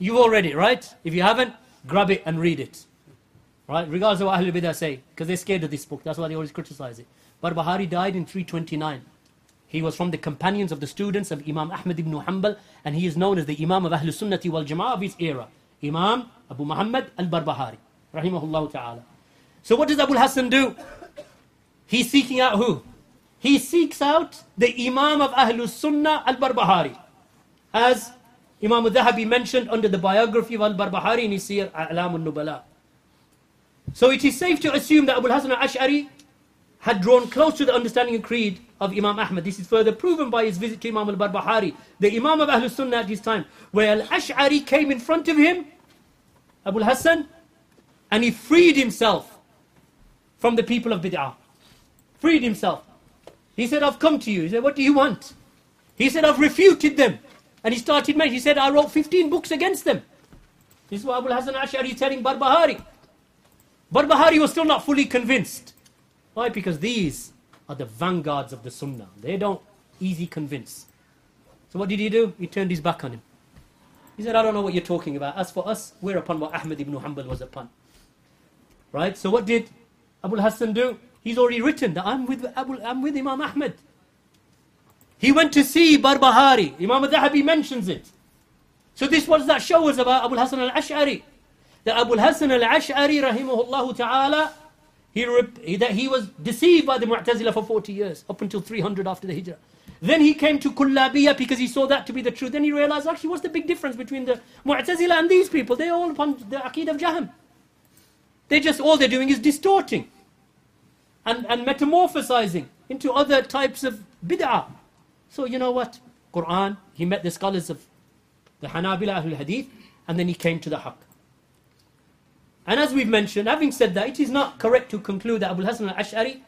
Read it, right? If you haven't, grab it and read it. Right? Regardless of what Ahlul Bidah say, because they're scared of this book. That's why they always criticize it. Barbahari died in 329. He was from the companions of the students of Imam Ahmad ibn Hanbal, and he is known as the Imam of Ahlul Sunnati wal Jama'ah of his era. Imam Abu Muhammad al-Barbahari. Rahimahullah ta'ala. So what does Abu Hassan do? He's seeking out who? He seeks out the Imam of Ahlul Sunnah al-Barbahari. As Imam al-Dhahabi mentioned under the biography of al-Barbahari in his Siyar A'lam al-Nubala. So it is safe to assume that Abu Hassan al-Ash'ari had drawn close to the understanding and creed of Imam Ahmad. This is further proven by his visit to Imam al-Barbahari, the Imam of Ahlul Sunnah at his time, where al-Ash'ari came in front of him, Abu Hassan, and he freed himself from the people of bid'ah. Freed himself. He said, I've come to you. He said, what do you want? He said, I've refuted them. And he started he said, I wrote 15 books against them. This is what Abu Hassan Ash'ari is telling Barbahari. Barbahari was still not fully convinced. Why? Because these are the vanguards of the Sunnah. They don't easy convince. So what did he do? He turned his back on him. He said, I don't know what you're talking about. As for us, we're upon what Ahmad ibn Hanbal was upon. Right? So what did Abu Hassan do? He's already written that I'm with, Abu, I'm with Imam Ahmed. He went to see Barbahari. Imam al-Dhahabi mentions it. So this was that show us about Abu Hassan al-Ash'ari? That Abu Hassan al-Ash'ari rahimahullah ta'ala, he, that he was deceived by the Mu'tazila for 40 years, up until 300 after the Hijrah. Then he came to Kullabiyah because he saw that to be the truth. Then he realized, actually, what's the big difference between the Mu'tazila and these people? They're all upon the Aqid of Jahm. They just, all they're doing is distorting and, and metamorphosizing into other types of bid'ah. So you know what? Quran, he met the scholars of the Hanabila Ahlul Hadith, and then he came to the Haqq. And as we've mentioned, having said that, it is not correct to conclude that Abu Hassan al-Ash'ari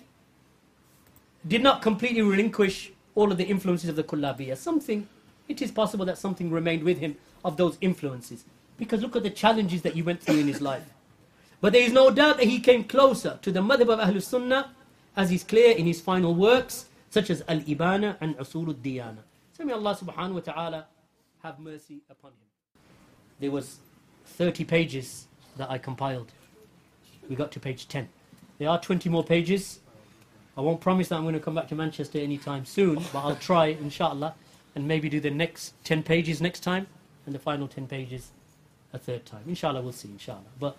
did not completely relinquish all of the influences of the Kullabiyah. Something, it is possible that something remained with him of those influences. Because look at the challenges that he went through in his life. But there is no doubt that he came closer to the madhab of Ahlul Sunnah as is clear in his final works such as Al-Ibana and Usul al-Diyana. So may Allah subhanahu wa ta'ala have mercy upon him. There was 30 pages that I compiled. We got to page 10. There are 20 more pages. I won't promise that I'm going to come back to Manchester anytime soon, but I'll try, inshallah, and maybe do the next 10 pages next time, and the final 10 pages a third time. Inshallah, we'll see, inshallah. But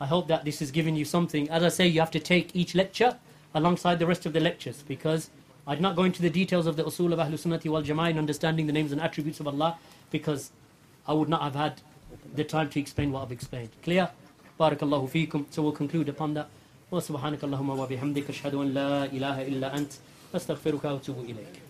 I hope that this has given you something. As I say, you have to take each lecture alongside the rest of the lectures because I'm not go into the details of the usul of Ahlul Sunnati wal Jama'ah in understanding the names and attributes of Allah because I would not have had the time to explain what I've explained. Clear? Barakallahu feekum. So we'll conclude upon that. وسبحانك اللهم وبحمدك أشهد أن لا إله إلا أنت أستغفرك وأتوب إليك